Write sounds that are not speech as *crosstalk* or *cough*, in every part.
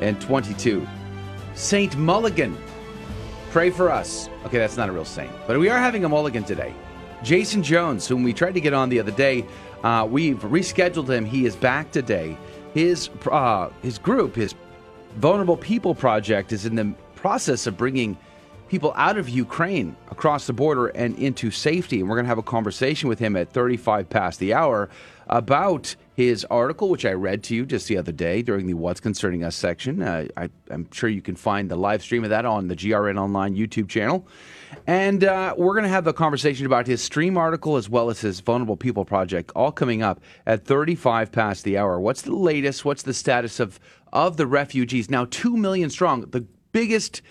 2022. Saint Mulligan. Pray for us. Okay, that's not a real saint, but we are having a mulligan today. Jason Jones, whom we tried to get on the other day, uh, we've rescheduled him. He is back today. His uh, his group, his Vulnerable People Project, is in the process of bringing people out of Ukraine across the border and into safety. And we're going to have a conversation with him at 35 past the hour about his article, which I read to you just the other day during the What's Concerning Us section. Uh, I, I'm sure you can find the live stream of that on the GRN Online YouTube channel. And uh, we're going to have a conversation about his stream article as well as his Vulnerable People Project, all coming up at 35 past the hour. What's the latest? What's the status of, of the refugees? Now, 2 million strong, the biggest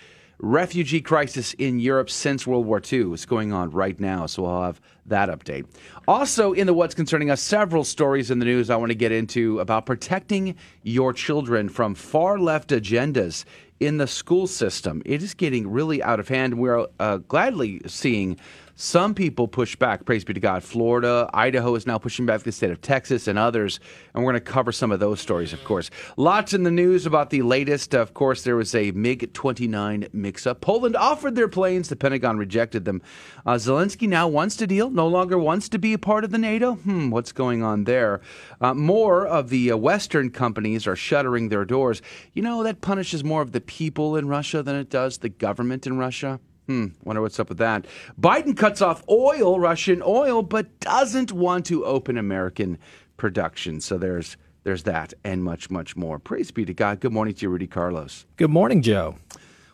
refugee crisis in Europe since World War II is going on right now. So I'll have that update. Also, in the What's Concerning Us, several stories in the news I want to get into about protecting your children from far left agendas in the school system. It is getting really out of hand. We're uh, gladly seeing some people push back. Praise be to God. Florida, Idaho is now pushing back the state of Texas and others. And we're going to cover some of those stories, of course. Lots in the news about the latest. Of course, there was a MiG 29 mix up. Poland offered their planes, the Pentagon rejected them. Uh, Zelensky now wants to deal, no longer wants to be a part of the NATO. Hmm, what's going on there? Uh, more of the uh, Western companies are shuttering their doors. You know, that punishes more of the people in Russia than it does the government in Russia. Hmm, wonder what's up with that. Biden cuts off oil, Russian oil, but doesn't want to open American production. So there's there's that and much, much more. Praise be to God. Good morning to you, Rudy Carlos. Good morning, Joe.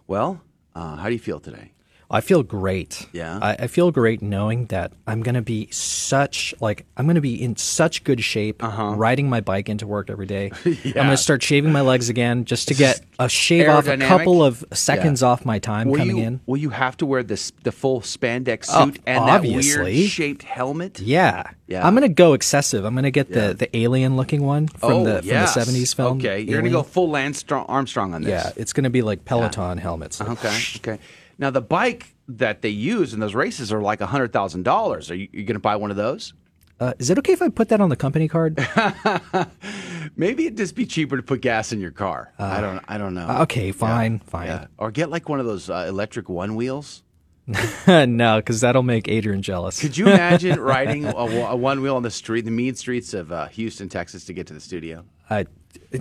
Well, uh, how do you feel today? I feel great. Yeah? I, I feel great knowing that I'm going to be such, like, I'm going to be in such good shape uh-huh. riding my bike into work every day. *laughs* I'm going to start shaving my legs again just to get a shave off a couple of seconds off my time Will coming you, in. Will you have to wear this the full spandex Oh, suit and that weird shaped helmet? Yeah. Yeah. I'm going to go excessive. I'm going to get the, the alien looking one from, oh, the, yes. from the 70s film. Okay, you're going to go full Lance Armstrong on this. Yeah, it's going to be like Peloton helmets. Okay. Okay. Now the bike that they use in those races are like hundred thousand dollars. Are you, you going to buy one of those? Uh, is it okay if I put that on the company card? *laughs* Maybe it'd just be cheaper to put gas in your car. I don't. I don't know. Uh, okay, fine, fine. Yeah. Or get like one of those uh, electric one wheels. *laughs* no, because that'll make Adrian jealous. Could you imagine *laughs* riding a, a one wheel on the street, the mean streets of uh, Houston, Texas, to get to the studio? I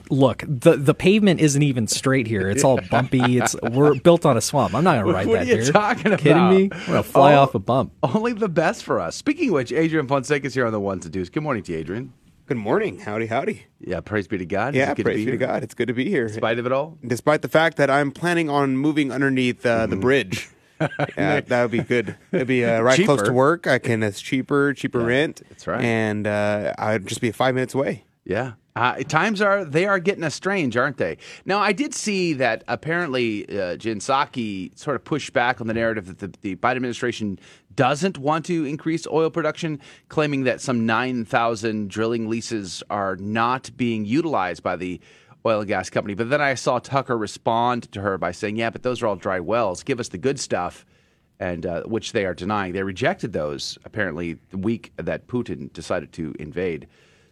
look the the pavement isn't even straight here. It's all bumpy. It's we're built on a swamp. I'm not gonna ride What that are you here. talking about? Kidding me? I'm gonna fly Oh. off a bump. Only the best for us. Speaking of which, Adrian Fonseca is here on the ones and twos. Good morning to you, Adrian. Good morning. Howdy, howdy. Yeah, praise be to God. Yeah, good praise be be to. God. It's good to be here. In spite of it all. Despite the fact that I'm planning on moving underneath uh, Mm-hmm. the bridge. *laughs* yeah, that would be good. It'd be uh, right close to work. I can. It's cheaper, cheaper rent. that's right. And uh, I'd just be five minutes away. Yeah. Uh, times are they are getting us strange, aren't they? Now, I did see that apparently uh, Jen sort of pushed back on the narrative that the, the Biden administration doesn't want to increase oil production, claiming that some 9,000 drilling leases are not being utilized by the oil and gas company. But then I saw Tucker respond to her by saying, "Yeah, but those are all dry wells. Give us the good stuff." and uh, which they are denying. They rejected those apparently the week that Putin decided to invade.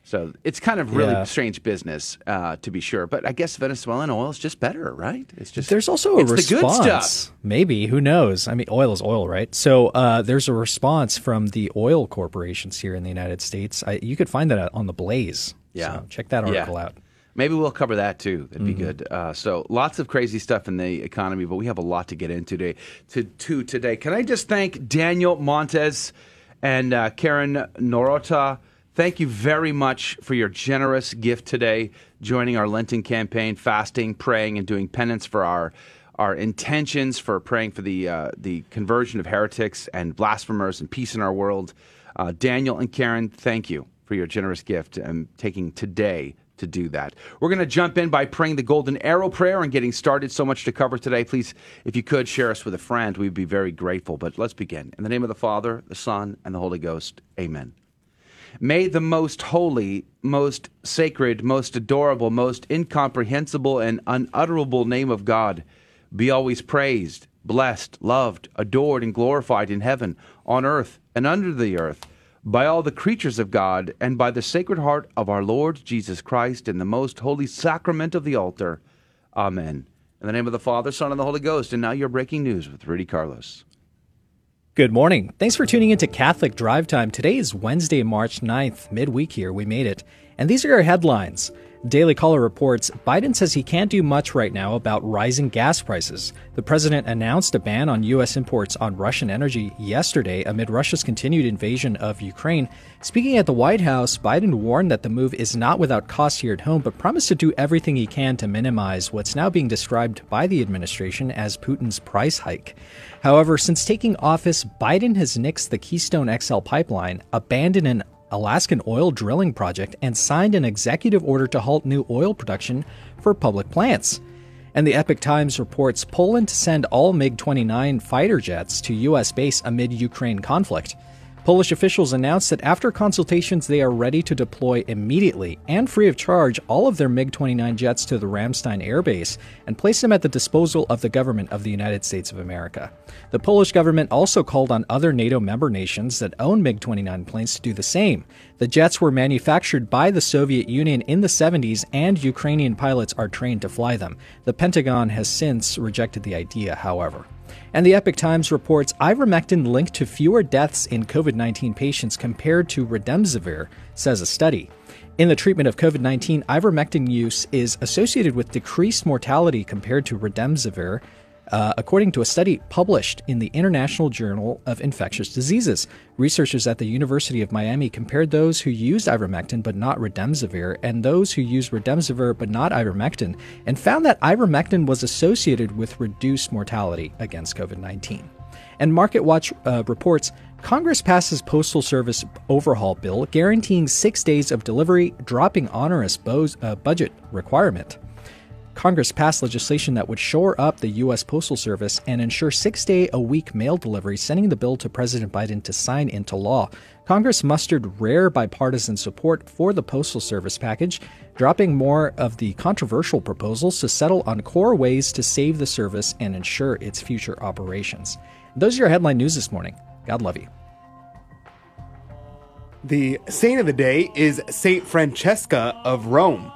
So it's kind of really Yeah. strange business, uh, to be sure. But I guess Venezuelan oil is just better, right? It's just There's also a it's the good response. stuff. Maybe who knows? I mean, oil is oil, right? So uh, there's a response from the oil corporations here in the United States. I, you could find that on the Blaze. Yeah. So check that Yeah. article out. Maybe we'll cover that too. That'd be Mm-hmm. good. Uh, so lots of crazy stuff in the economy, but we have a lot to get into today. To, to today, can I just thank Daniel Montes and uh, Karen Norota? Thank you very much for your generous gift today, joining our Lenten campaign, fasting, praying, and doing penance for our our intentions for praying for the uh, the conversion of heretics and blasphemers and peace in our world. Uh, Daniel and Karen, thank you for your generous gift and taking today to do that. We're going to jump in by praying the Golden Arrow prayer and getting started. So much to cover today. Please, if you could, share us with a friend. We'd be very grateful. But let's begin. In the name of the Father, the Son, and the Holy Ghost, amen. May the most holy, most sacred, most adorable, most incomprehensible, and unutterable name of God be always praised, blessed, loved, adored, and glorified in heaven, on earth, and under the earth by all the creatures of God, and by the sacred heart of our Lord Jesus Christ in the most holy sacrament of the altar. Amen. In the name of the Father, Son, and the Holy Ghost. And now your breaking news with Rudy Carlos. Good morning. Thanks for tuning into Catholic Drive Time. Today is Wednesday, March 9th, midweek here. We made it. And these are your headlines. Daily Caller reports Biden says he can't do much right now about rising gas prices. The president announced a ban on U.S. imports on Russian energy yesterday amid Russia's continued invasion of Ukraine. Speaking at the White House, Biden warned that the move is not without cost here at home, but promised to do everything he can to minimize what's now being described by the administration as Putin's price hike. However, since taking office, Biden has nixed the Keystone XL pipeline, abandoned an Alaskan oil drilling project and signed an executive order to halt new oil production for public plants. And the Epoch Times reports Poland to send all MiG 29 fighter jets to U.S. base amid Ukraine conflict. Polish officials announced that after consultations, they are ready to deploy immediately and free of charge all of their MiG 29 jets to the Ramstein Air Base and place them at the disposal of the government of the United States of America. The Polish government also called on other NATO member nations that own MiG 29 planes to do the same. The jets were manufactured by the Soviet Union in the 70s, and Ukrainian pilots are trained to fly them. The Pentagon has since rejected the idea, however. And the Epoch Times reports ivermectin linked to fewer deaths in COVID 19 patients compared to remdesivir, says a study. In the treatment of COVID 19, ivermectin use is associated with decreased mortality compared to remdesivir, uh, according to a study published in the International Journal of Infectious Diseases. Researchers at the University of Miami compared those who used ivermectin but not remdesivir and those who used remdesivir but not ivermectin and found that ivermectin was associated with reduced mortality against COVID 19. And MarketWatch uh, reports Congress passes Postal Service overhaul bill guaranteeing six days of delivery, dropping onerous bo- uh, budget requirement. Congress passed legislation that would shore up the U.S. Postal Service and ensure six day a week mail delivery, sending the bill to President Biden to sign into law. Congress mustered rare bipartisan support for the Postal Service package, dropping more of the controversial proposals to settle on core ways to save the service and ensure its future operations. Those are your headline news this morning. God love you. The saint of the day is Saint Francesca of Rome.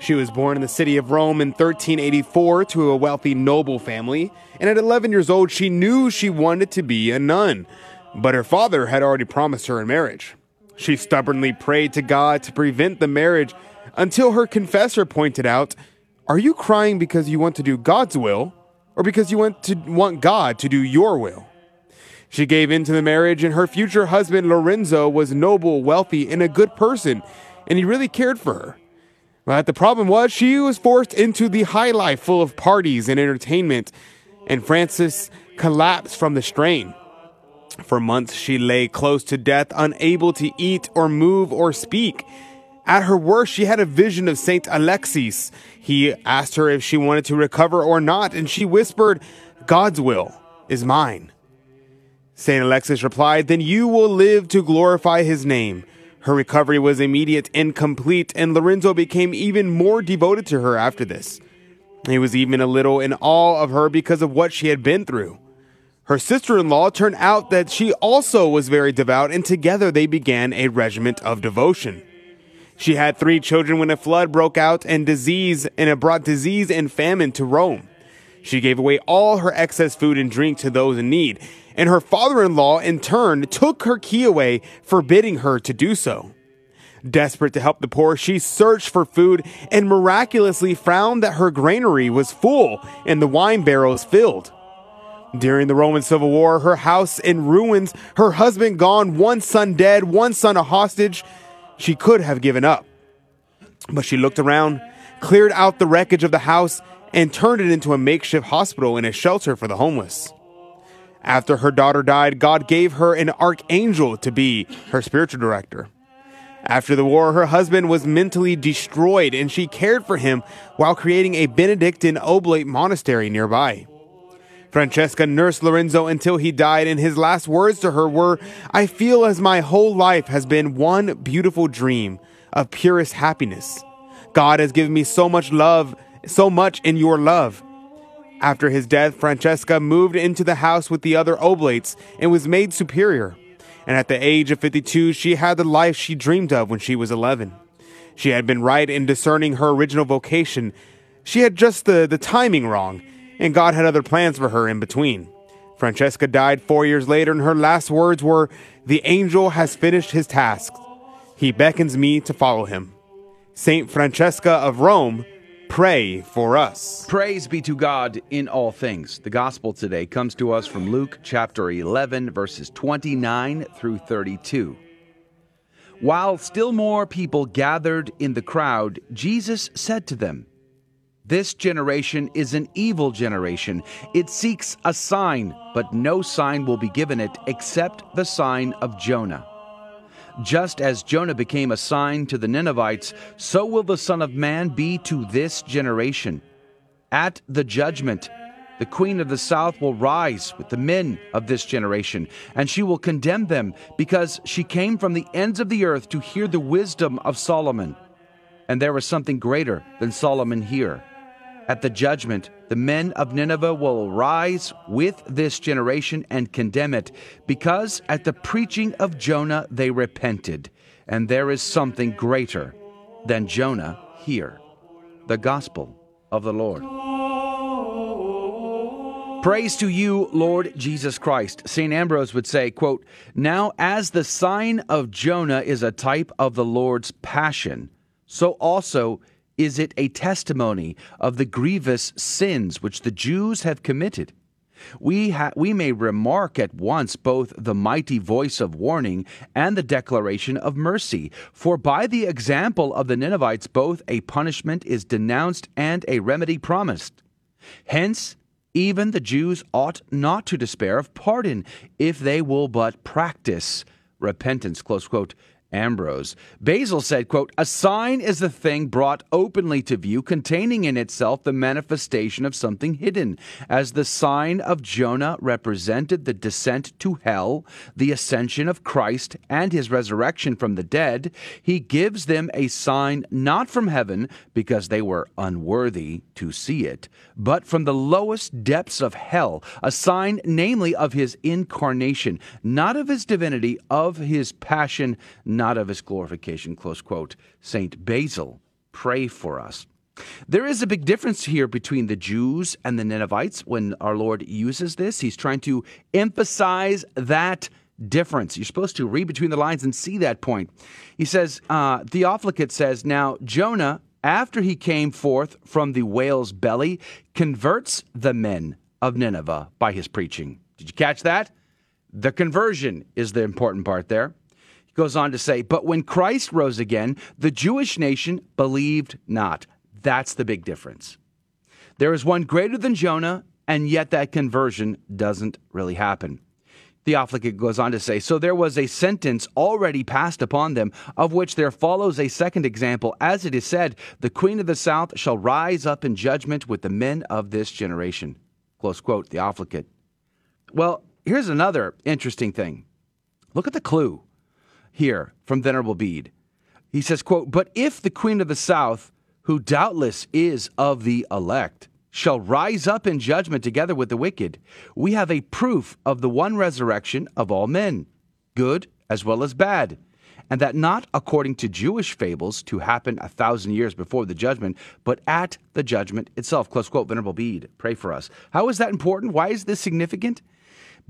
She was born in the city of Rome in 1384 to a wealthy noble family, and at 11 years old, she knew she wanted to be a nun, but her father had already promised her in marriage. She stubbornly prayed to God to prevent the marriage until her confessor pointed out, "Are you crying because you want to do God's will or because you want to want God to do your will?" She gave in to the marriage and her future husband Lorenzo was noble, wealthy, and a good person, and he really cared for her. But the problem was she was forced into the high life full of parties and entertainment, and Frances collapsed from the strain. For months she lay close to death, unable to eat or move or speak. At her worst, she had a vision of Saint Alexis. He asked her if she wanted to recover or not, and she whispered, God's will is mine. Saint Alexis replied, Then you will live to glorify his name. Her recovery was immediate and complete, and Lorenzo became even more devoted to her after this. He was even a little in awe of her because of what she had been through. Her sister in law turned out that she also was very devout, and together they began a regiment of devotion. She had three children when a flood broke out and disease and it brought disease and famine to Rome. She gave away all her excess food and drink to those in need, and her father in law, in turn, took her key away, forbidding her to do so. Desperate to help the poor, she searched for food and miraculously found that her granary was full and the wine barrels filled. During the Roman Civil War, her house in ruins, her husband gone, one son dead, one son a hostage, she could have given up. But she looked around, cleared out the wreckage of the house, and turned it into a makeshift hospital and a shelter for the homeless. After her daughter died, God gave her an archangel to be her spiritual director. After the war, her husband was mentally destroyed and she cared for him while creating a Benedictine Oblate monastery nearby. Francesca nursed Lorenzo until he died, and his last words to her were, I feel as my whole life has been one beautiful dream of purest happiness. God has given me so much love, so much in your love. After his death, Francesca moved into the house with the other oblates and was made superior. And at the age of 52, she had the life she dreamed of when she was 11. She had been right in discerning her original vocation. She had just the, the timing wrong and God had other plans for her in between. Francesca died four years later, and her last words were, The angel has finished his task. He beckons me to follow him. Saint Francesca of Rome, pray for us. Praise be to God in all things. The gospel today comes to us from Luke chapter 11, verses 29 through 32. While still more people gathered in the crowd, Jesus said to them, this generation is an evil generation. It seeks a sign, but no sign will be given it except the sign of Jonah. Just as Jonah became a sign to the Ninevites, so will the Son of Man be to this generation. At the judgment, the queen of the south will rise with the men of this generation, and she will condemn them, because she came from the ends of the earth to hear the wisdom of Solomon. And there was something greater than Solomon here. At the judgment, the men of Nineveh will rise with this generation and condemn it, because at the preaching of Jonah they repented, and there is something greater than Jonah here. The Gospel of the Lord. Praise to you, Lord Jesus Christ. St. Ambrose would say, quote, Now as the sign of Jonah is a type of the Lord's passion, so also is it a testimony of the grievous sins which the Jews have committed? We, ha- we may remark at once both the mighty voice of warning and the declaration of mercy, for by the example of the Ninevites, both a punishment is denounced and a remedy promised. Hence, even the Jews ought not to despair of pardon if they will but practice repentance. Close quote. Ambrose. Basil said, quote, A sign is the thing brought openly to view, containing in itself the manifestation of something hidden. As the sign of Jonah represented the descent to hell, the ascension of Christ, and his resurrection from the dead, he gives them a sign not from heaven, because they were unworthy to see it, but from the lowest depths of hell, a sign, namely, of his incarnation, not of his divinity, of his passion, not of his glorification. Close quote. Saint Basil, pray for us. There is a big difference here between the Jews and the Ninevites when our Lord uses this. He's trying to emphasize that difference. You're supposed to read between the lines and see that point. He says, uh, Theophilus says, Now Jonah, after he came forth from the whale's belly, converts the men of Nineveh by his preaching. Did you catch that? The conversion is the important part there. Goes on to say, But when Christ rose again, the Jewish nation believed not. That's the big difference. There is one greater than Jonah, and yet that conversion doesn't really happen. Theophilus goes on to say, So there was a sentence already passed upon them, of which there follows a second example. As it is said, The queen of the south shall rise up in judgment with the men of this generation. Close quote, Theophilus. Well, here's another interesting thing. Look at the clue here from Venerable Bede. He says, quote, But if the queen of the south, who doubtless is of the elect, shall rise up in judgment together with the wicked, we have a proof of the one resurrection of all men, good as well as bad, and that not according to Jewish fables to happen a thousand years before the judgment, but at the judgment itself. Close quote, Venerable Bede. Pray for us. How is that important? Why is this significant?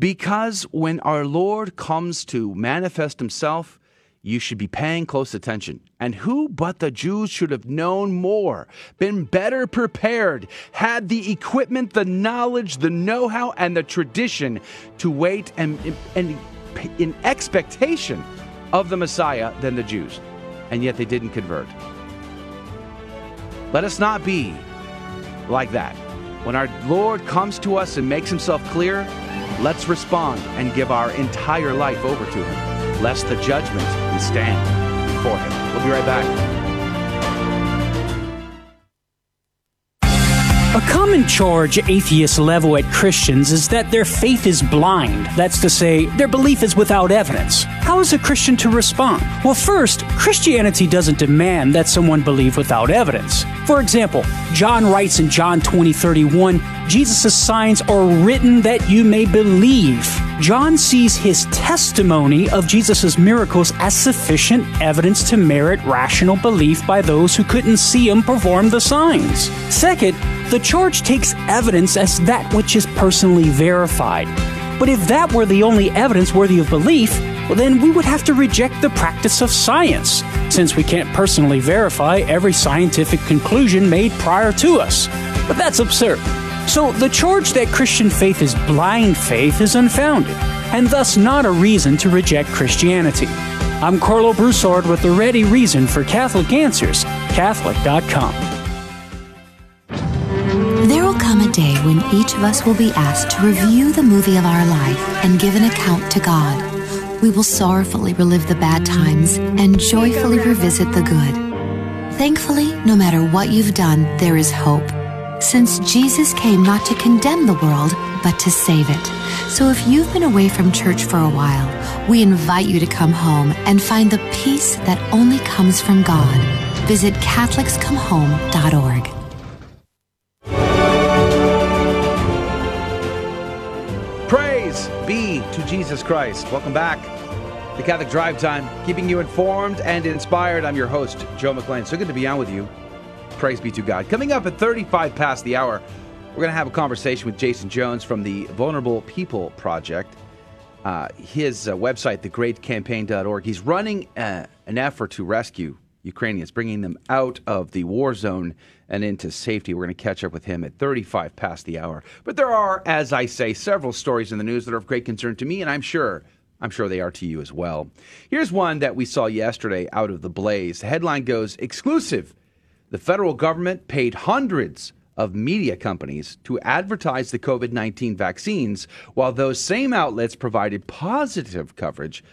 Because when our Lord comes to manifest himself, you should be paying close attention. And who but the Jews should have known more, been better prepared, had the equipment, the knowledge, the know how, and the tradition to wait and, and in expectation of the Messiah than the Jews. And yet they didn't convert. Let us not be like that. When our Lord comes to us and makes himself clear, let's respond and give our entire life over to him lest the judgment be stand. before him. We'll be right back. A common charge atheists level at Christians is that their faith is blind. That's to say, their belief is without evidence. How is a Christian to respond? Well, first, Christianity doesn't demand that someone believe without evidence. For example, John writes in John 20 31, Jesus' signs are written that you may believe. John sees his testimony of Jesus' miracles as sufficient evidence to merit rational belief by those who couldn't see him perform the signs. Second, the church takes evidence as that which is personally verified. But if that were the only evidence worthy of belief, well, then we would have to reject the practice of science, since we can't personally verify every scientific conclusion made prior to us. But that's absurd. So the charge that Christian faith is blind faith is unfounded, and thus not a reason to reject Christianity. I'm Karlo Broussard with the ready reason for Catholic Answers, Catholic.com. There will come a day when each of us will be asked to review the movie of our life and give an account to God. We will sorrowfully relive the bad times and joyfully revisit the good. Thankfully, no matter what you've done, there is hope. Since Jesus came not to condemn the world, but to save it. So if you've been away from church for a while, we invite you to come home and find the peace that only comes from God. Visit CatholicsComeHome.org. Praise be to Jesus Christ. Welcome back to Catholic Drive Time, keeping you informed and inspired. I'm your host, Joe McClane. So good to be on with you. Praise be to God. Coming up at 35 past the hour, we're going to have a conversation with Jason Jones from the Vulnerable People Project. Uh, his uh, website, thegreatcampaign.org, he's running uh, an effort to rescue Ukrainians, bringing them out of the war zone and into safety. We're going to catch up with him at 35 past the hour. But there are, as I say, several stories in the news that are of great concern to me, and I'm sure. I'm sure they are to you as well. Here's one that we saw yesterday out of the blaze. The headline goes Exclusive. The federal government paid hundreds of media companies to advertise the COVID 19 vaccines, while those same outlets provided positive coverage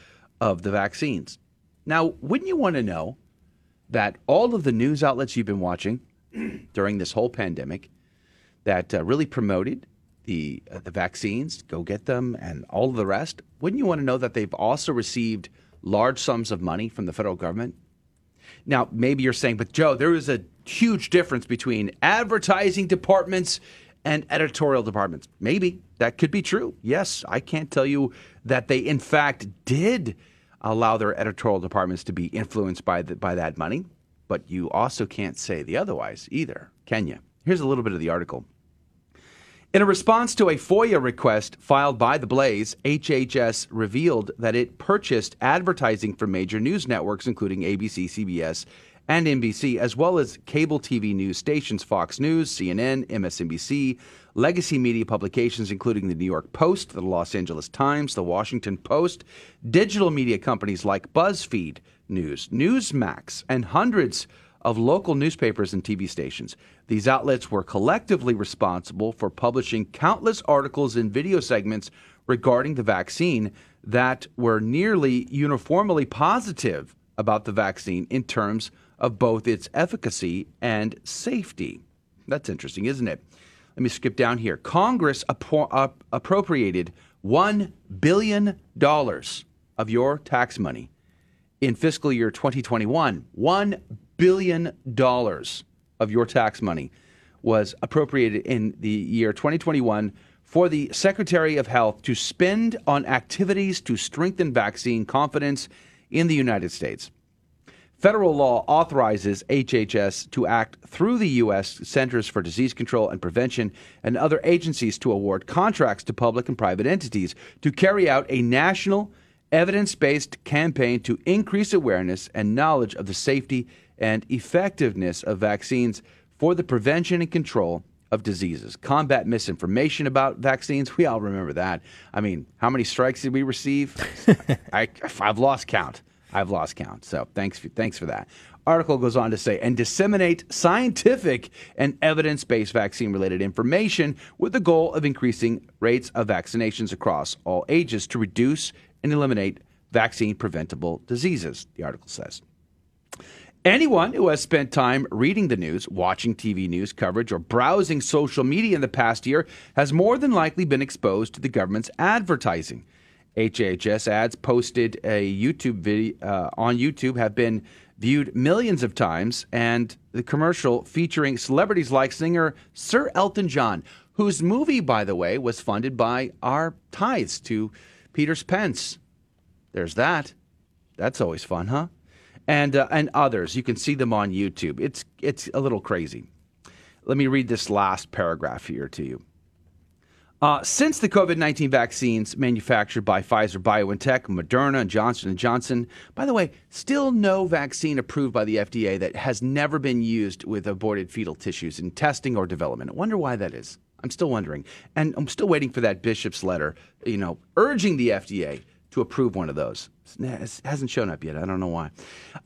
of the vaccines. Now, wouldn't you want to know that all of the news outlets you've been watching *clears throat* during this whole pandemic that uh, really promoted the uh, the vaccines, go get them, and all of the rest. Wouldn't you want to know that they've also received large sums of money from the federal government? Now, maybe you're saying, but Joe, there is a huge difference between advertising departments and editorial departments. Maybe that could be true. Yes, I can't tell you that they, in fact, did allow their editorial departments to be influenced by the, by that money, but you also can't say the otherwise either, can you? Here's a little bit of the article. In a response to a FOIA request filed by The Blaze, HHS revealed that it purchased advertising from major news networks, including ABC, CBS, and NBC, as well as cable TV news stations Fox News, CNN, MSNBC, legacy media publications, including the New York Post, the Los Angeles Times, the Washington Post, digital media companies like BuzzFeed News, Newsmax, and hundreds of local newspapers and TV stations. These outlets were collectively responsible for publishing countless articles and video segments regarding the vaccine that were nearly uniformly positive about the vaccine in terms of both its efficacy and safety. That's interesting, isn't it? Let me skip down here. Congress appro- appropriated $1 billion of your tax money in fiscal year 2021. $1 billion dollars of your tax money was appropriated in the year 2021 for the Secretary of Health to spend on activities to strengthen vaccine confidence in the United States. Federal law authorizes HHS to act through the U.S. Centers for Disease Control and Prevention and other agencies to award contracts to public and private entities to carry out a national evidence based campaign to increase awareness and knowledge of the safety and effectiveness of vaccines for the prevention and control of diseases. Combat misinformation about vaccines. We all remember that. I mean, how many strikes did we receive? *laughs* I, I've lost count. I've lost count. So thanks for, thanks for that. Article goes on to say, and disseminate scientific and evidence based vaccine related information with the goal of increasing rates of vaccinations across all ages to reduce and eliminate vaccine preventable diseases, the article says. Anyone who has spent time reading the news, watching TV news coverage, or browsing social media in the past year has more than likely been exposed to the government's advertising. HHS ads posted a YouTube video uh, on YouTube have been viewed millions of times, and the commercial featuring celebrities like singer Sir Elton John, whose movie, by the way, was funded by our tithes to Peter's Pence. There's that. That's always fun, huh? And uh, and others. You can see them on YouTube. It's it's a little crazy. Let me read this last paragraph here to you. Uh, since the COVID-19 vaccines manufactured by Pfizer, BioNTech, Moderna, and Johnson & Johnson, by the way, still no vaccine approved by the FDA that has never been used with aborted fetal tissues in testing or development. I wonder why that is. I'm still wondering. And I'm still waiting for that bishop's letter, you know, urging the FDA to approve one of those. It hasn't shown up yet. I don't know why.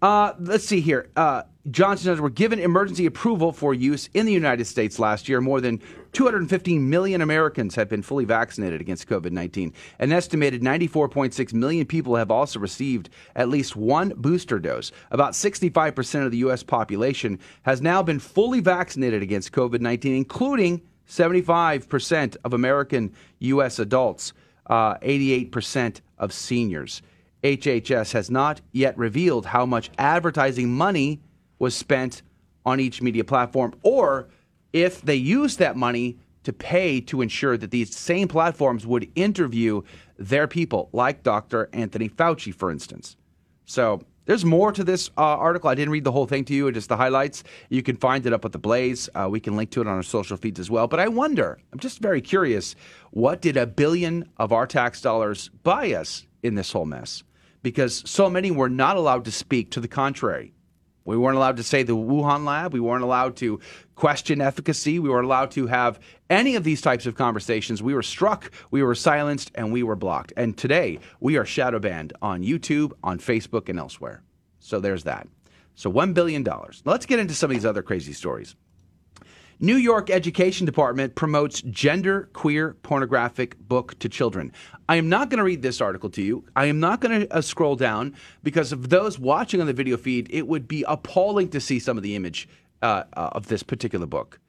Uh, let's see here. Uh, Johnson & Johnson were given emergency approval for use in the United States last year. More than 215 million Americans have been fully vaccinated against COVID 19. An estimated 94.6 million people have also received at least one booster dose. About 65% of the U.S. population has now been fully vaccinated against COVID 19, including 75% of American U.S. adults, uh, 88% of seniors. HHS has not yet revealed how much advertising money was spent on each media platform or if they used that money to pay to ensure that these same platforms would interview their people, like Dr. Anthony Fauci, for instance. So there's more to this uh, article. I didn't read the whole thing to you, just the highlights. You can find it up at the Blaze. Uh, we can link to it on our social feeds as well. But I wonder, I'm just very curious, what did a billion of our tax dollars buy us in this whole mess? Because so many were not allowed to speak to the contrary. We weren't allowed to say the Wuhan lab. We weren't allowed to question efficacy. We weren't allowed to have any of these types of conversations. We were struck, we were silenced, and we were blocked. And today, we are shadow banned on YouTube, on Facebook, and elsewhere. So there's that. So $1 billion. Let's get into some of these other crazy stories. New York Education Department promotes gender queer pornographic book to children. I am not going to read this article to you. I am not going to uh, scroll down because of those watching on the video feed, it would be appalling to see some of the image uh, uh, of this particular book.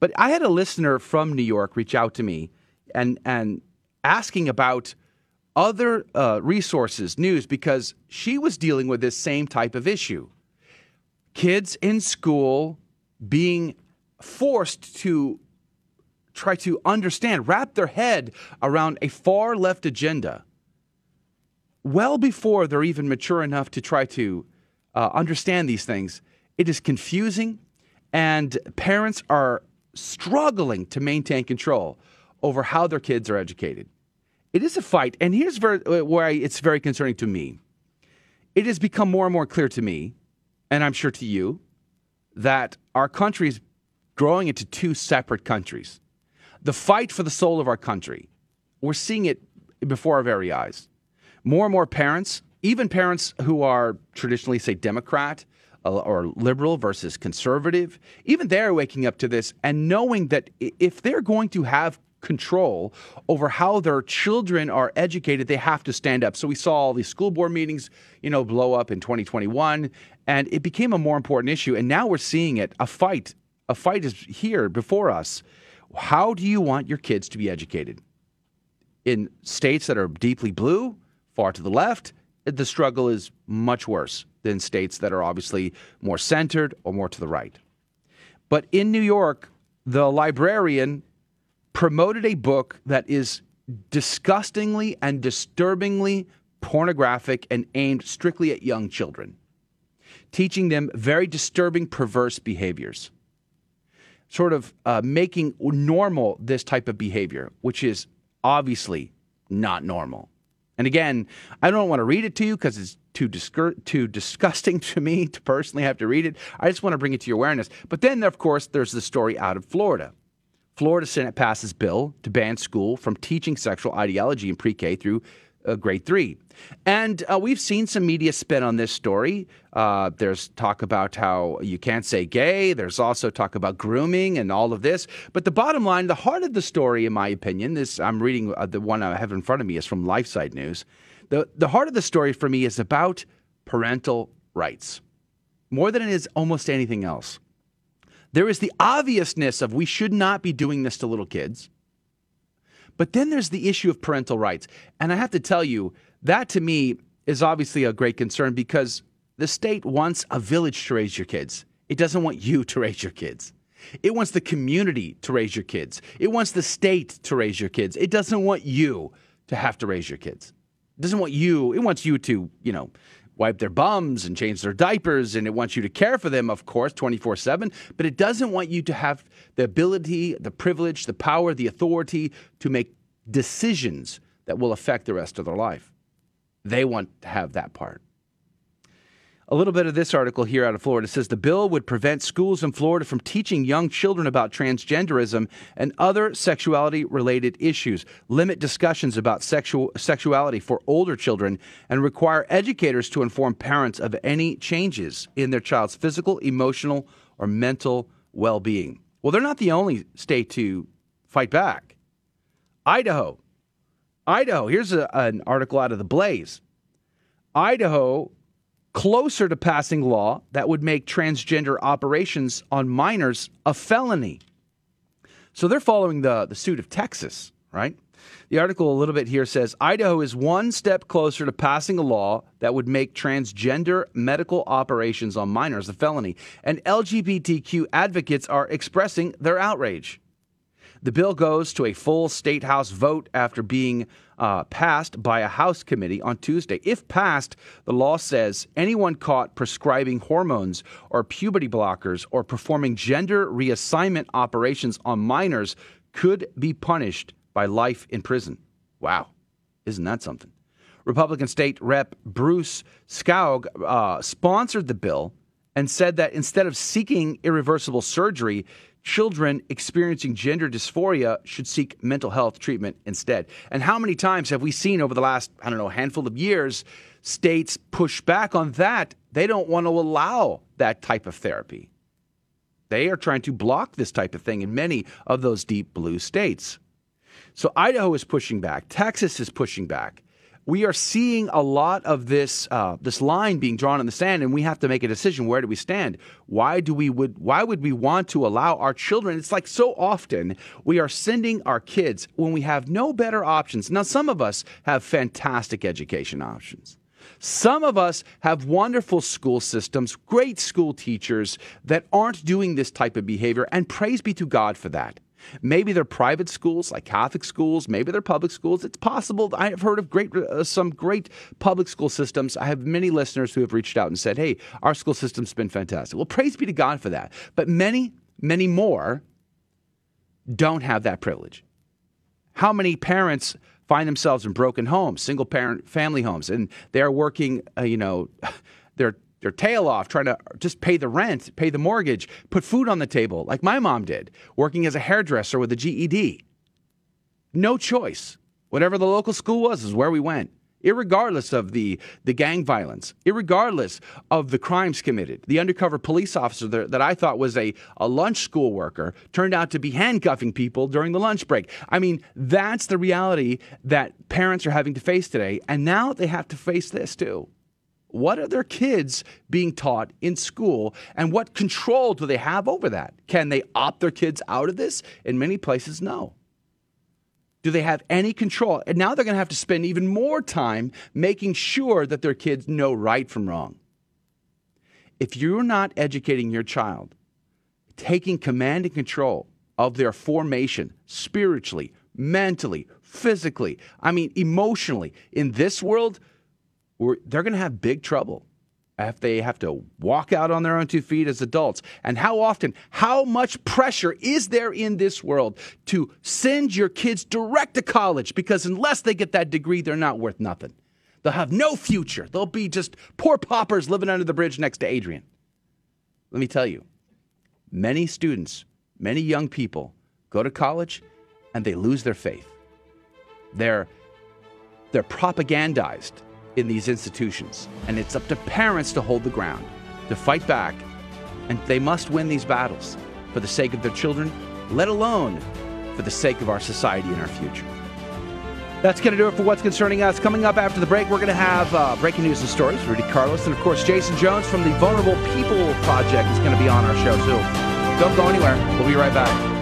But I had a listener from New York reach out to me and and asking about other uh, resources, news, because she was dealing with this same type of issue. Kids in school being forced to try to understand, wrap their head around a far left agenda well before they're even mature enough to try to uh, understand these things. It is confusing, and parents are struggling to maintain control over how their kids are educated. It is a fight, and here's uh, where it's very concerning to me. It has become more and more clear to me, and I'm sure to you, that our country is growing into two separate countries. The fight for the soul of our country, we're seeing it before our very eyes. More and more parents, even parents who are traditionally, say, Democrat uh, or liberal versus conservative, even they're waking up to this and knowing that if they're going to have control over how their children are educated, they have to stand up. So we saw all these school board meetings, you know, blow up in 2021, and it became a more important issue. And now we're seeing it a fight a fight is here before us. How do you want your kids to be educated? In states that are deeply blue, far to the left, the struggle is much worse than states that are obviously more centered or more to the right. But in New York, the librarian promoted a book that is disgustingly and disturbingly pornographic and aimed strictly at young children, teaching them very disturbing, perverse behaviors sort of uh, making normal this type of behavior, which is obviously not normal. And again, I don't want to read it to you because it's too discur- too disgusting *laughs* to me to personally have to read it. I just want to bring it to your awareness. But then, of course, there's the story out of Florida. Florida Senate passes bill to ban school from teaching sexual ideology in pre-K through uh, grade three. And uh, we've seen some media spin on this story. Uh, there's talk about how you can't say gay. There's also talk about grooming and all of this. But the bottom line, the heart of the story, in my opinion, this I'm reading uh, the one I have in front of me is from LifeSite News. The, the heart of the story for me is about parental rights. more than it is almost anything else. There is the obviousness of we should not be doing this to little kids. But then there's the issue of parental rights. And I have to tell you, that to me is obviously a great concern because the state wants a village to raise your kids. It doesn't want you to raise your kids. It wants the community to raise your kids. It wants the state to raise your kids. It doesn't want you to have to raise your kids. It doesn't want you, it wants you to, you know, wipe their bums and change their diapers, and it wants you to care for them, of course, 24 7. But it doesn't want you to have the ability, the privilege, the power, the authority to make decisions that will affect the rest of their life. They want to have that part. A little bit of this article here out of Florida says the bill would prevent schools in Florida from teaching young children about transgenderism and other sexuality related issues, limit discussions about sexual sexuality for older children, and require educators to inform parents of any changes in their child's physical, emotional, or mental well being. Well, they're not the only state to fight back. Idaho. Idaho. Here's a, an article out of the Blaze. Idaho closer to passing law that would make transgender operations on minors a felony. So they're following the, the suit of Texas, right? The article a little bit here says Idaho is one step closer to passing a law that would make transgender medical operations on minors a felony, and LGBTQ advocates are expressing their outrage. The bill goes to a full state house vote after being uh, passed by a House committee on Tuesday. If passed, the law says anyone caught prescribing hormones or puberty blockers or performing gender reassignment operations on minors could be punished by life in prison. Wow, isn't that something? Republican State Rep Bruce Skaug uh, sponsored the bill and said that instead of seeking irreversible surgery, children experiencing gender dysphoria should seek mental health treatment instead. And how many times have we seen over the last, I don't know, handful of years, states push back on that? They don't want to allow that type of therapy. They are trying to block this type of thing in many of those deep blue states. So Idaho is pushing back, Texas is pushing back we are seeing a lot of this uh, this line being drawn in the sand, and we have to make a decision. Where do we stand? Why do we would why would we want to allow our children? It's like so often we are sending our kids when we have no better options. Now, some of us have fantastic education options. Some of us have wonderful school systems, great school teachers that aren't doing this type of behavior, and praise be to God for that. Maybe they're private schools like Catholic schools. Maybe they're public schools. It's possible. I have heard of great uh, some great public school systems. I have many listeners who have reached out and said, "Hey, our school system's been fantastic." Well, praise be to God for that. But many, many more don't have that privilege. How many parents find themselves in broken homes, single parent family homes, and they're working, uh, you know, *laughs* their tail off trying to just pay the rent, pay the mortgage, put food on the table, like my mom did, working as a hairdresser with a GED. No choice. Whatever the local school was is where we went, irregardless of the, the gang violence, irregardless of the crimes committed. The undercover police officer that, that I thought was a, a lunch school worker turned out to be handcuffing people during the lunch break. I mean, that's the reality that parents are having to face today. And now they have to face this too. What are their kids being taught in school, and what control do they have over that? Can they opt their kids out of this? In many places, no. Do they have any control? And now they're going to have to spend even more time making sure that their kids know right from wrong. If you're not educating your child, taking command and control of their formation spiritually, mentally, physically, I mean, emotionally, in this world, they're going to have big trouble if they have to walk out on their own two feet as adults. And how often, how much pressure is there in this world to send your kids direct to college? Because unless they get that degree, they're not worth nothing. They'll have no future. They'll be just poor paupers living under the bridge next to Adrian. Let me tell you, many students, many young people go to college and they lose their faith. They're, they're propagandized in these institutions. And it's up to parents to hold the ground, to fight back, and they must win these battles for the sake of their children, let alone for the sake of our society and our future. That's going to do it for what's concerning us. Coming up after the break, we're going to have uh, breaking news and stories. Rudy Carlos, and of course, Jason Jones from the Vulnerable People Project is going to be on our show too. Don't go anywhere. We'll be right back.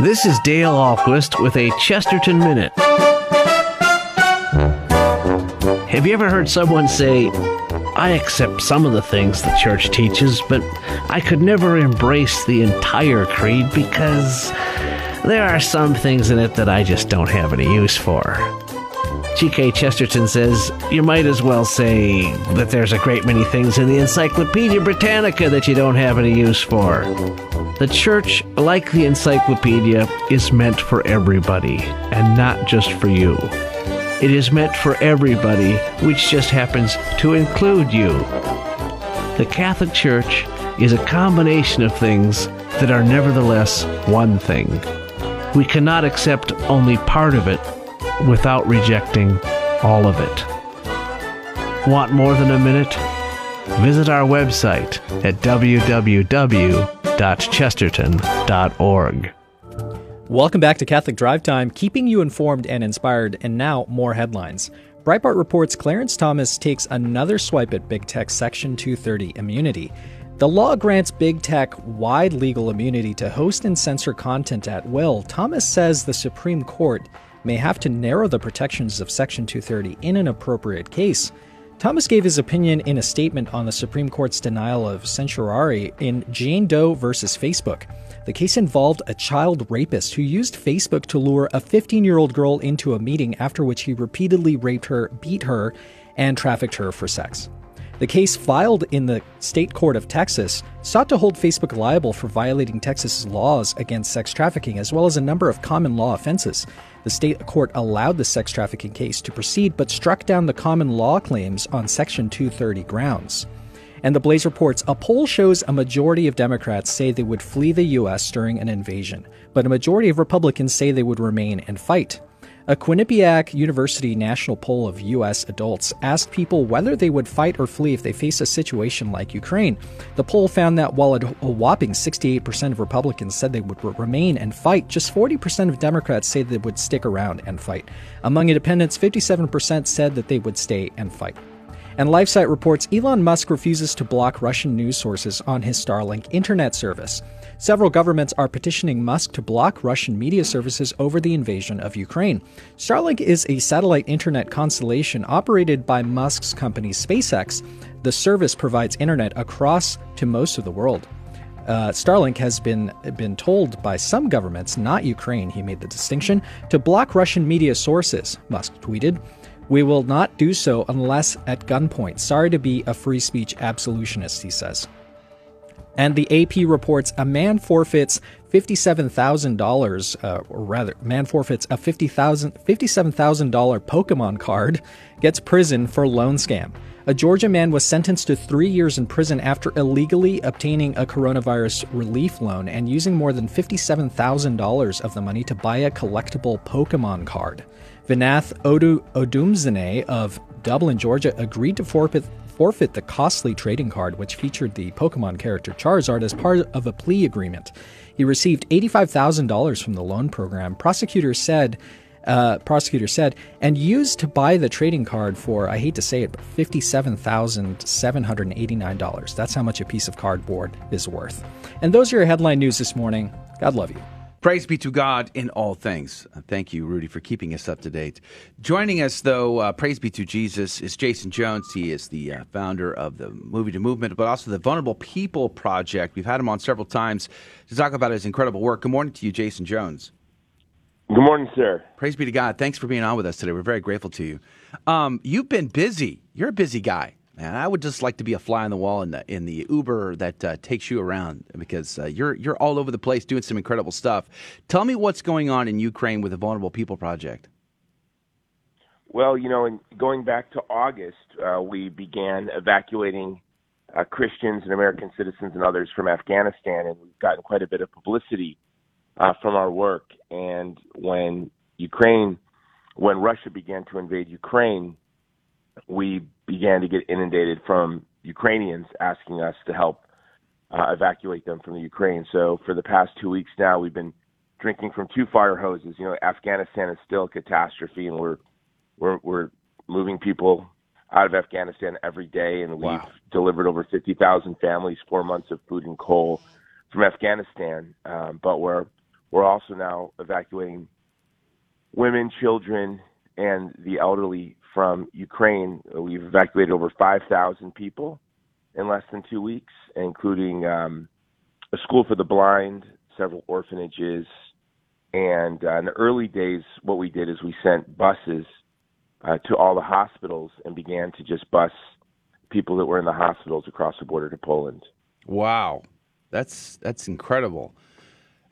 This is Dale Ahlquist with a Chesterton Minute. Have you ever heard someone say, I accept some of the things the church teaches, but I could never embrace the entire creed because there are some things in it that I just don't have any use for? G.K. Chesterton says, You might as well say that there's a great many things in the Encyclopedia Britannica that you don't have any use for. The church, like the encyclopedia, is meant for everybody, and not just for you. It is meant for everybody, which just happens to include you. The Catholic Church is a combination of things that are nevertheless one thing. We cannot accept only part of it without rejecting all of it. Want more than a minute? Visit our website at www.chesterton.org. Welcome back to Catholic Drive Time, keeping you informed and inspired, and now more headlines. Breitbart reports Clarence Thomas takes another swipe at Big tech Section 230 immunity. The law grants Big Tech wide legal immunity to host and censor content at will. Thomas says the Supreme Court may have to narrow the protections of Section 230 in an appropriate case. Thomas gave his opinion in a statement on the Supreme Court's denial of certiorari in Jane Doe versus Facebook. The case involved a child rapist who used Facebook to lure a 15 year old girl into a meeting, after which he repeatedly raped her, beat her, and trafficked her for sex. The case filed in the state court of Texas sought to hold Facebook liable for violating Texas's laws against sex trafficking, as well as a number of common law offenses. The state court allowed the sex trafficking case to proceed, but struck down the common law claims on Section 230 grounds. And the Blaze reports a poll shows a majority of Democrats say they would flee the U.S. during an invasion, but a majority of Republicans say they would remain and fight. A Quinnipiac University national poll of U.S. adults asked people whether they would fight or flee if they face a situation like Ukraine. The poll found that while a whopping 68% of Republicans said they would remain and fight, just 40% of Democrats say they would stick around and fight. Among independents, 57% said that they would stay and fight. And LifeSite reports Elon Musk refuses to block Russian news sources on his Starlink internet service. Several governments are petitioning Musk to block Russian media services over the invasion of Ukraine. Starlink is a satellite internet constellation operated by Musk's company SpaceX. The service provides internet across to most of the world. Uh, Starlink has been been told by some governments, not Ukraine, he made the distinction, to block Russian media sources. Musk tweeted, "We will not do so unless at gunpoint. Sorry to be a free speech absolutionist," he says. And the AP reports a man forfeits $57,000, uh, or rather, man forfeits a $50,000, $57,000 Pokemon card, gets prison for loan scam. A Georgia man was sentenced to three years in prison after illegally obtaining a coronavirus relief loan and using more than $57,000 of the money to buy a collectible Pokemon card. Vinath Odu- Odumzane of Dublin, Georgia, agreed to forfeit forfeit the costly trading card which featured the Pokemon character Charizard as part of a plea agreement. He received $85,000 from the loan program. Prosecutors said uh, prosecutor said, and used to buy the trading card for, I hate to say it, but $57,789. That's how much a piece of cardboard is worth. And those are your headline news this morning. God love you. Praise be to God in all things. Uh, thank you, Rudy, for keeping us up to date. Joining us, though, uh, praise be to Jesus, is Jason Jones. He is the uh, founder of the Movie to Movement, but also the Vulnerable People Project. We've had him on several times to talk about his incredible work. Good morning to you, Jason Jones. Good morning, sir. Praise be to God. Thanks for being on with us today. We're very grateful to you. Um, you've been busy. You're a busy guy. And I would just like to be a fly on the wall in the in the Uber that uh, takes you around because uh, you're you're all over the place doing some incredible stuff. Tell me what's going on in Ukraine with the Vulnerable People Project. Well, you know, in going back to August, uh, we began evacuating uh, Christians and American citizens and others from Afghanistan, and we've gotten quite a bit of publicity uh, from our work. And when Ukraine, when Russia began to invade Ukraine, we began to get inundated from Ukrainians asking us to help uh, evacuate them from the Ukraine. So for the past two weeks now, we've been drinking from two fire hoses. You know, Afghanistan is still a catastrophe, and we're we're we're moving people out of Afghanistan every day, and we've delivered over 50,000 families four months of food and coal from Afghanistan. Um, but we're we're also now evacuating women, children, and the elderly from Ukraine. We've evacuated over 5,000 people in less than two weeks, including um, a school for the blind, several orphanages, and uh, in the early days, what we did is we sent buses uh, to all the hospitals and began to just bus people that were in the hospitals across the border to Poland. Wow, that's that's incredible.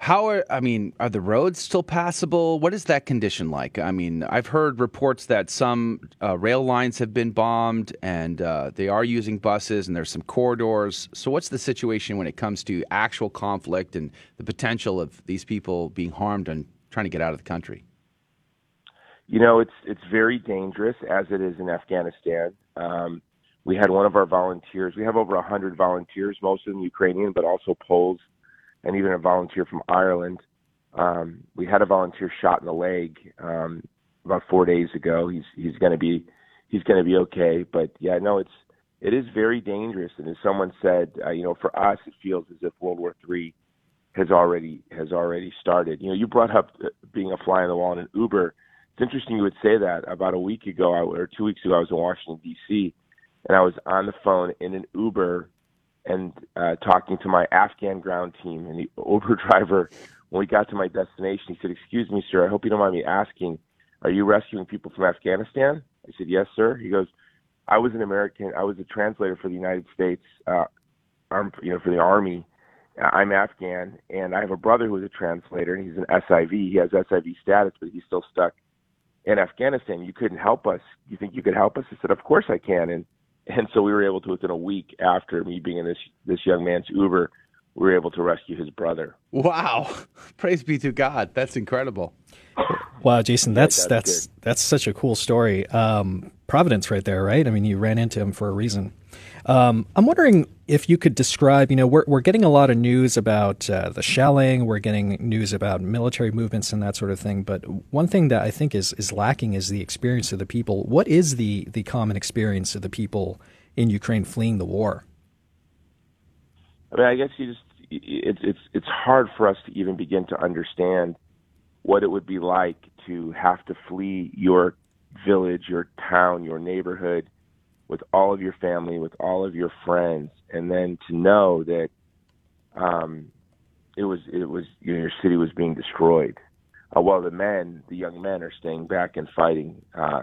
How are I mean, are the roads still passable? What is that condition like? I mean, I've heard reports that some uh, rail lines have been bombed, and uh, they are using buses, and there's some corridors. So, what's the situation when it comes to actual conflict and the potential of these people being harmed and trying to get out of the country? You know, it's it's very dangerous as it is in Afghanistan. Um, we had one of our volunteers. We have over hundred volunteers, most of them Ukrainian, but also Poles and even a volunteer from Ireland. Um, we had a volunteer shot in the leg um, about four days ago. He's he's going to be he's going to be okay. But yeah, no, it's it is very dangerous. And as someone said, uh, you know, for us, it feels as if World War Three has already has already started. You know, you brought up uh, being a fly on the wall in an Uber. It's interesting you would say that. About a week ago, or two weeks ago, I was in Washington D.C. and I was on the phone in an Uber and uh, talking to my Afghan ground team. And the *laughs* Uber driver, when we got to my destination, he said, "Excuse me, sir. I hope you don't mind me asking. Are you rescuing people from Afghanistan?" I said, "Yes, sir." He goes, "I was an American. I was a translator for the United States, uh, arm, you know, for the Army. I'm Afghan, and I have a brother who is a translator, and he's an SIV. He has SIV status, but he's still stuck." In Afghanistan, you couldn't help us. You think you could help us? I said, "Of course I can." And and so we were able to within a week after me being in this this young man's Uber, we were able to rescue his brother. Wow! *laughs* Praise be to God. That's incredible. Wow, Jason, Yeah, that's that's that's that's such a cool story. Um, Providence, right there, right? I mean, you ran into him for a reason. Um, I'm wondering if you could describe. You know, we're we're getting a lot of news about uh, the shelling. We're getting news about military movements and that sort of thing. But one thing that I think is is lacking is the experience of the people. What is the the common experience of the people in Ukraine fleeing the war? I mean, I guess you just it's it's it's hard for us to even begin to understand what it would be like to have to flee your village, your town, your neighborhood with all of your family, with all of your friends, and then to know that um, it was it was you know, your city was being destroyed. Uh, while the men, the young men, are staying back and fighting uh,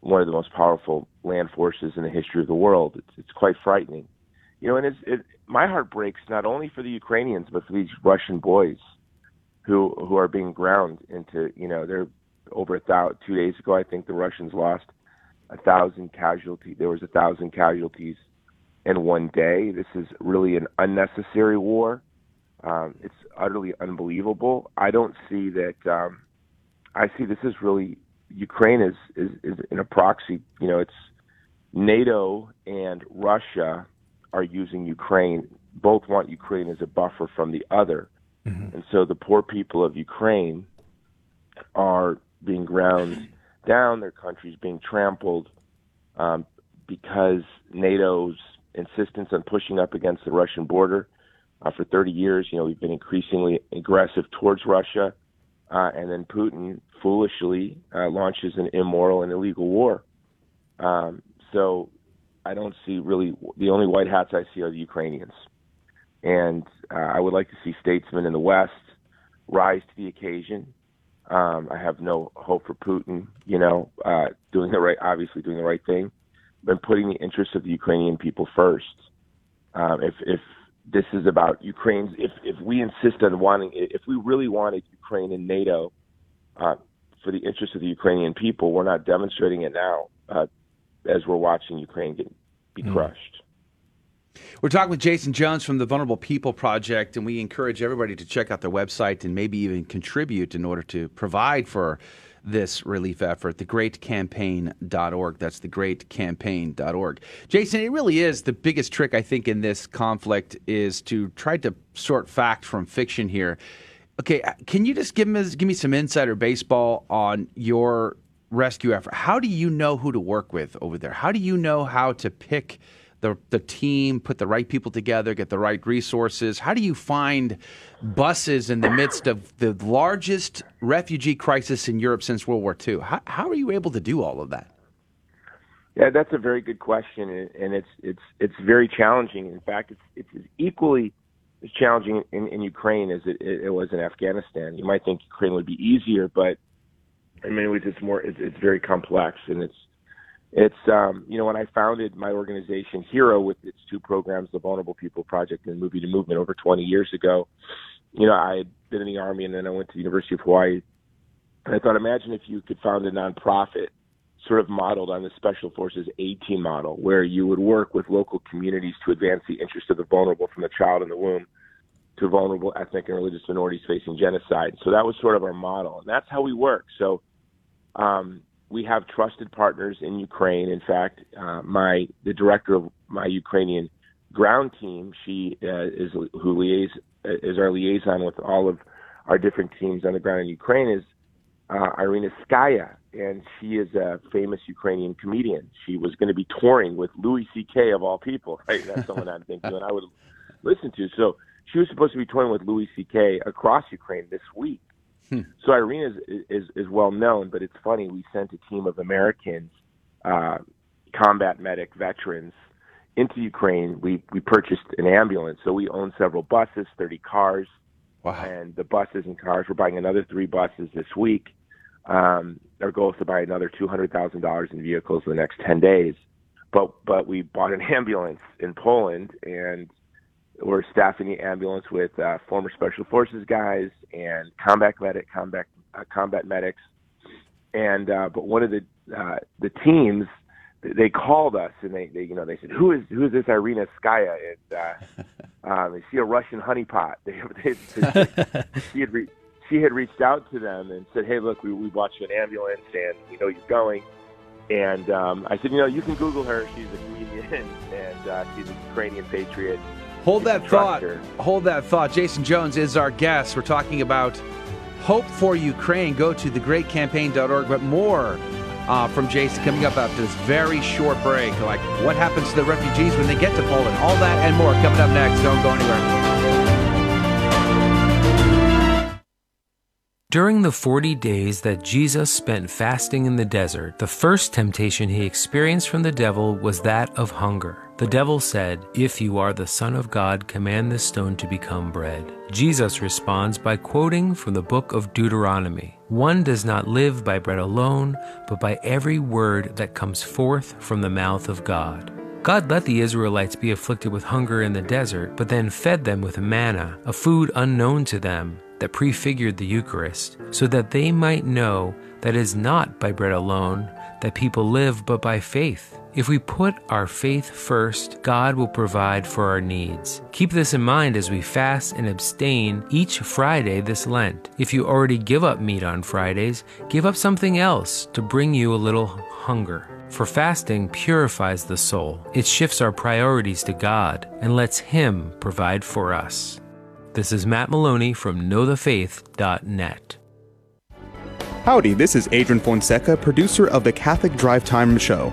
one of the most powerful land forces in the history of the world. It's it's quite frightening, you know. And it's it, my heart breaks not only for the Ukrainians but for these Russian boys who who are being ground into you know they're over a thousand two days ago I think the Russians lost a thousand casualties there was a thousand casualties in one day. This is really an unnecessary war. Um, it's utterly unbelievable. I don't see that um, I see this is really Ukraine is, is is in a proxy you know it's NATO and Russia are using Ukraine both want Ukraine as a buffer from the other. And so the poor people of Ukraine are being ground down, their country's being trampled um, because NATO's insistence on pushing up against the Russian border. Uh, for 30 years, you know, we've been increasingly aggressive towards Russia, uh, and then Putin foolishly uh, launches an immoral and illegal war. Um, so I don't see really the only white hats I see are the Ukrainians and uh, I would like to see statesmen in the West rise to the occasion. Um, I have no hope for Putin, you know, uh, doing the right, obviously doing the right thing, but putting the interests of the Ukrainian people first. Um, if if this is about Ukraine's, if if we insist on wanting, if we really wanted Ukraine in NATO, uh, for the interests of the Ukrainian people, we're not demonstrating it now uh, as we're watching Ukraine get, be Mm. crushed. We're talking with Jason Jones from the Vulnerable People Project, and we encourage everybody to check out their website and maybe even contribute in order to provide for this relief effort, thegreatcampaign.org. That's thegreatcampaign.org. Jason, it really is the biggest trick, I think, in this conflict is to try to sort fact from fiction here. Okay, can you just give me, give me some insider baseball on your rescue effort? How do you know who to work with over there? How do you know how to pick the the team, put the right people together, get the right resources? How do you find buses in the midst of the largest refugee crisis in Europe since World War II? How, how are you able to do all of that? Yeah, that's a very good question, and- it's it's it's very challenging. In fact, it's it's equally as challenging in, in Ukraine as it, it was in Afghanistan. You might think Ukraine would be easier, but in many ways, it's more it's, it's very complex, and it's it's um, you know when I founded my organization Hero with its two programs, the Vulnerable People Project and Movie to Movement, over 20 years ago. You know, I had been in the army, and then I went to the University of Hawaii. And I thought, imagine if you could found a nonprofit sort of modeled on the Special Forces A team model, where you would work with local communities to advance the interests of the vulnerable from the child in the womb to vulnerable ethnic and religious minorities facing genocide. So that was sort of our model, and that's how we work. So um, we have trusted partners in Ukraine. In fact, uh, my the director of my Ukrainian ground team, she uh, is who liais, is our liaison with all of our different teams on the ground in Ukraine is uh, Irina Skaya, and she is a famous Ukrainian comedian. She was going to be touring with Louis C.K. of all people, *laughs* right? That's someone I'm thinking, and I would listen to. So she was supposed to be touring with Louis C.K. across Ukraine this week. So Irina is, is is well known, but it's funny. We sent a team of Americans, uh, combat medic veterans, into Ukraine. We we purchased an ambulance, so we own several buses, thirty cars, wow. and the buses and cars. We're buying another three buses this week. Um, our goal is to buy another two hundred thousand dollars in vehicles in the next ten days. But but we bought an *laughs* ambulance in Poland, and we're staffing the ambulance with uh, former special forces guys and combat medic, combat uh, combat medics, and uh, but one of the uh, the teams they called us and they, they you know they said who is who is this Irina Skaya and uh, *laughs* um, is she a Russian honeypot? *laughs* They, they, they, *laughs* she had re- she had reached out to them and said, hey look we we bought you an ambulance and we know you're going. And um, I said, you know, you can Google her. She's a comedian and uh, she's a Ukrainian patriot. Hold that can thought. Hold that thought. Jason Jones is our guest. We're talking about hope for Ukraine. Go to thegreatcampaign.org. But more uh, from Jason coming up after this very short break. Like what happens to the refugees when they get to Poland? All that and more coming up next. Don't go anywhere. During the 40 days that Jesus spent fasting in the desert, the first temptation he experienced from the devil was that of hunger. The devil said, If you are the Son of God, command this stone to become bread. Jesus responds by quoting from the book of Deuteronomy One does not live by bread alone, but by every word that comes forth from the mouth of God. God let the Israelites be afflicted with hunger in the desert, but then fed them with manna, a food unknown to them that prefigured the Eucharist, so that they might know that it is not by bread alone that people live, but by faith. If we put our faith first, God will provide for our needs. Keep this in mind as we fast and abstain each Friday this Lent. If you already give up meat on Fridays, give up something else to bring you a little hunger. For fasting purifies the soul. It shifts our priorities to God and lets Him provide for us. This is Matt Maloney from knowthefaith.net. Howdy, this is Adrian Fonseca, producer of the Catholic Drive Time Show.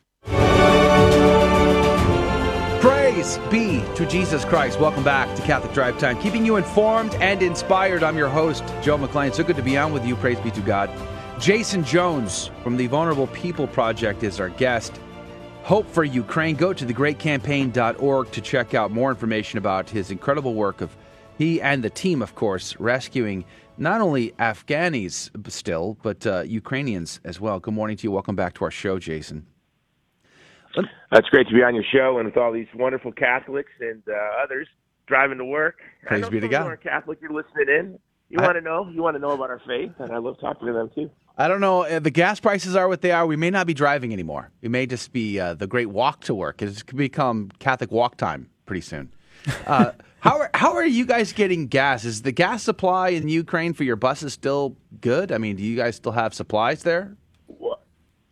Praise be to Jesus Christ. Welcome back to Catholic Drive Time, keeping you informed and inspired. I'm your host, Joe McClane. So good to be on with you. Praise be to God. Jason Jones from the Vulnerable People Project is our guest. Hope for Ukraine. Go to thegreatcampaign.org to check out more information about his incredible work of he and the team, of course, rescuing not only Afghanis still, but uh, Ukrainians as well. Good morning to you. Welcome back to our show, Jason. That's great to be on your show and with all these wonderful Catholics and uh, others driving to work. Praise be to God. are Catholic. You're listening in. You I- want to know? You want to know about our faith, and I love talking to them too. I don't know. uh, The gas prices are what they are. We may not be driving anymore. We may just be uh, the great walk to work. It's could become Catholic walk time pretty soon. *laughs* Uh, how are how are you guys getting gas? Is the gas supply in Ukraine for your buses still good? I mean, do you guys still have supplies there?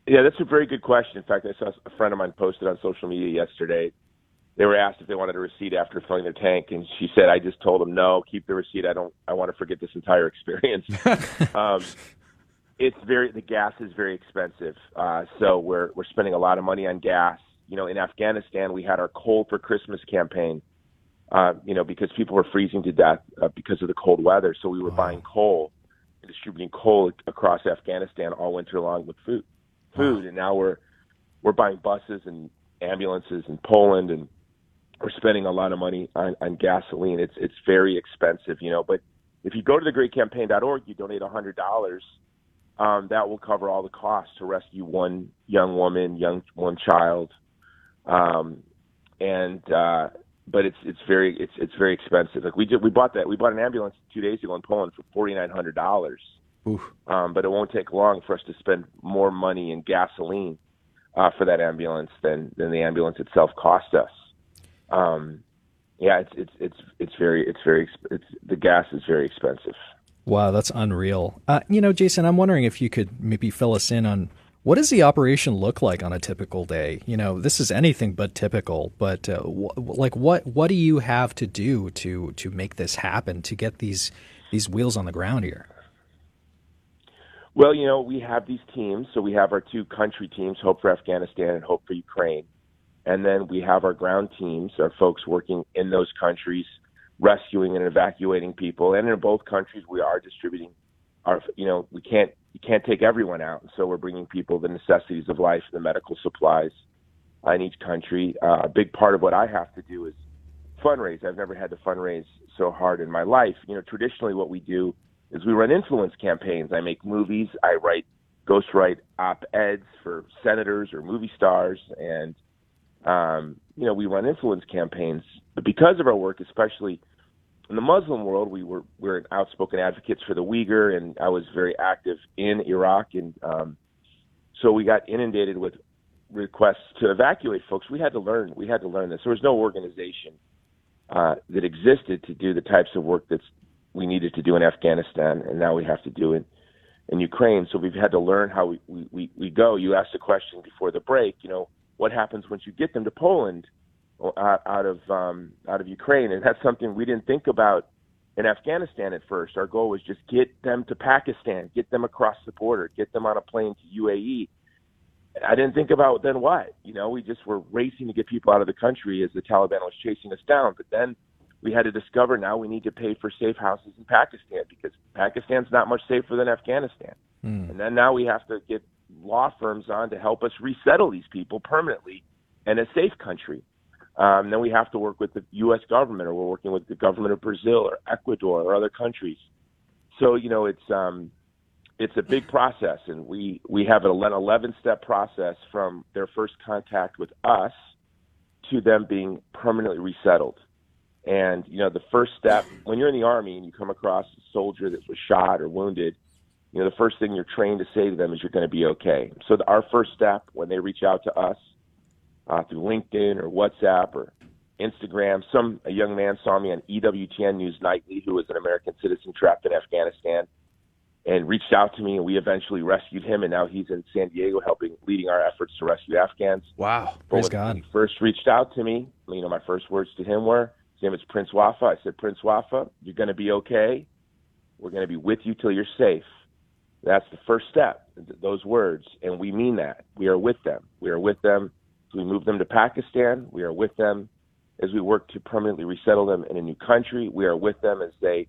Yeah, that's a very good question. In fact, I saw a friend of mine posted on social media yesterday. They were asked if they wanted a receipt after filling their tank, and she said, "I just told them no, keep the receipt. I don't. I want to forget this entire experience." *laughs* um, it's very the gas is very expensive, uh, so we're we're spending a lot of money on gas. You know, in Afghanistan, we had our cold for Christmas campaign. Uh, you know, because people were freezing to death uh, because of the cold weather, so we were buying coal and distributing coal across Afghanistan all winter long with food food and now we're we're buying buses and ambulances in Poland and we're spending a lot of money on, on gasoline. It's it's very expensive, you know, but if you go to thegreatcampaign.org, you donate a hundred dollars, um, that will cover all the costs to rescue one young woman, young one child. Um, and uh but it's it's very it's it's very expensive. Like we did we bought that we bought an ambulance two days ago in Poland for forty nine hundred dollars. Um, but it won't take long for us to spend more money in gasoline uh, for that ambulance than than the ambulance itself cost us. Um, yeah, it's it's it's it's very it's very it's the gas is very expensive. Wow, that's unreal. Uh, you know, Jason, I'm wondering if you could maybe fill us in on what does the operation look like on a typical day. You know, this is anything but typical. But uh, wh- like, what what do you have to do to to make this happen to get these these wheels on the ground here? Well, you know, we have these teams. So we have our two country teams, Hope for Afghanistan and Hope for Ukraine. And then we have our ground teams, our folks working in those countries, rescuing and evacuating people. And in both countries, we are distributing our, you know, we can't, you can't take everyone out. And so we're bringing people the necessities of life, the medical supplies uh, in each country. Uh, a big part of what I have to do is fundraise. I've never had to fundraise so hard in my life. You know, traditionally what we do is we run influence campaigns. I make movies. I write, ghostwrite op-eds for senators or movie stars, and um, you know we run influence campaigns. But because of our work, especially in the Muslim world, we were we we're outspoken advocates for the Uyghur, and I was very active in Iraq, and um, so we got inundated with requests to evacuate folks. We had to learn. We had to learn this. There was no organization uh, that existed to do the types of work that's we needed to do in Afghanistan, and now we have to do it in Ukraine. So we've had to learn how we we, we, go. You asked a question before the break. You know what happens once you get them to Poland out, out of um, out of Ukraine, and that's something we didn't think about in Afghanistan at first. Our goal was just get them to Pakistan, get them across the border, get them on a plane to UAE. I didn't think about then what. You know, we just were racing to get people out of the country as the Taliban was chasing us down. But then we had to discover now we need to pay for safe houses in Pakistan because Pakistan's not much safer than Afghanistan. And then now we have to get law firms on to help us resettle these people permanently in a safe country. Um, then we have to work with the U.S. government, or we're working with the government of Brazil or Ecuador or other countries. So you know, it's um, it's a big process, and we we have an 11 step process from their first contact with us to them being permanently resettled. And you know, the first step when you're in the army and you come across a soldier that was shot or wounded, you know, the first thing you're trained to say to them is you're going to be okay. So the, our first step when they reach out to us uh, through LinkedIn or WhatsApp or Instagram, some a young man saw me on EWTN News Nightly who was an American citizen trapped in Afghanistan and reached out to me and we eventually rescued him and now he's in San Diego helping leading our efforts to rescue Afghans. Wow. Praise when God. He first reached out to me. You know, my first words to him were, his name is Prince Wafa. I said, Prince Wafa, you're going to be okay. We're going to be with you till you're safe. That's the first step, those words. And we mean that. We are with them. We are with them as we move them to Pakistan. We are with them as we work to permanently resettle them in a new country. We are with them as they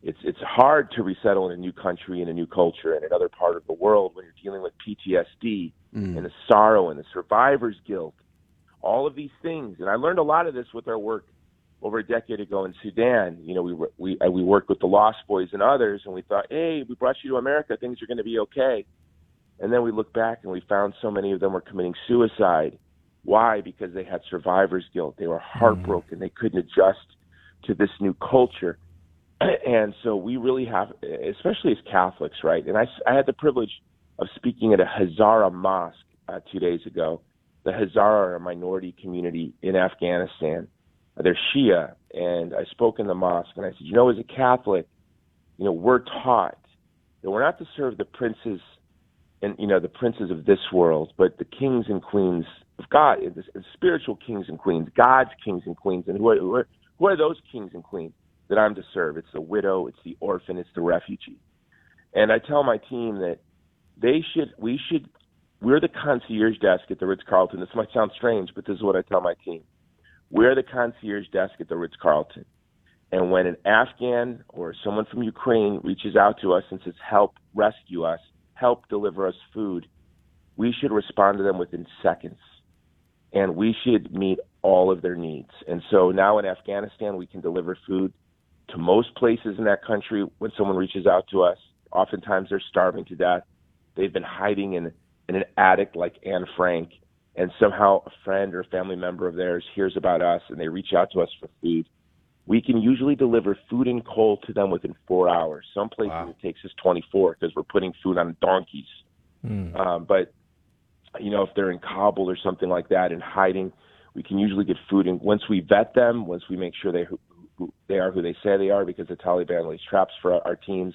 it's it's hard to resettle in a new country in a new culture in another part of the world when you're dealing with PTSD Mm. and the sorrow and the survivor's guilt, all of these things. And I learned a lot of this with our work over a decade ago in Sudan. You know, we were- we uh, we worked with the Lost Boys and others, and we thought, hey, we brought you to America, things are going to be okay. And then we look back and we found so many of them were committing suicide. Why? Because they had survivor's guilt. They were heartbroken. They couldn't adjust to this new culture. *clears throat* And so we really have, especially as Catholics, right? And I, I had the privilege of speaking at a Hazara mosque uh, two days ago. The Hazara are a minority community in Afghanistan. They're Shia. And I spoke in the mosque and I said, you know, as a Catholic, you know, we're taught that we're not to serve the princes and you know the princes of this world, but the kings and queens of God, the, spiritual kings and queens, God's kings and queens. And who are, who are who are those kings and queens that I'm to serve? It's the widow, it's the orphan, it's the refugee. And I tell my team that they should, we should, we're the concierge desk at the Ritz Carlton. This might sound strange, but this is what I tell my team. We're the concierge desk at the Ritz Carlton. And when an Afghan or someone from Ukraine reaches out to us and says, help rescue us, help deliver us food, we should respond to them within seconds. And we should meet all of their needs. And so now in Afghanistan, we can deliver food to most places in that country when someone reaches out to us. Oftentimes they're starving to death. They've been hiding in, in an attic like Anne Frank. And somehow a friend or a family member of theirs hears about us and they reach out to us for food we can usually deliver food and coal to them within four hours. Some places it takes us 24 because we're putting food on donkeys. Um, but you know, if they're in Kabul or something like that and hiding, we can usually get food. And once we vet them, once we make sure they who, who they are who they say they are, because the Taliban lays traps for our, teams.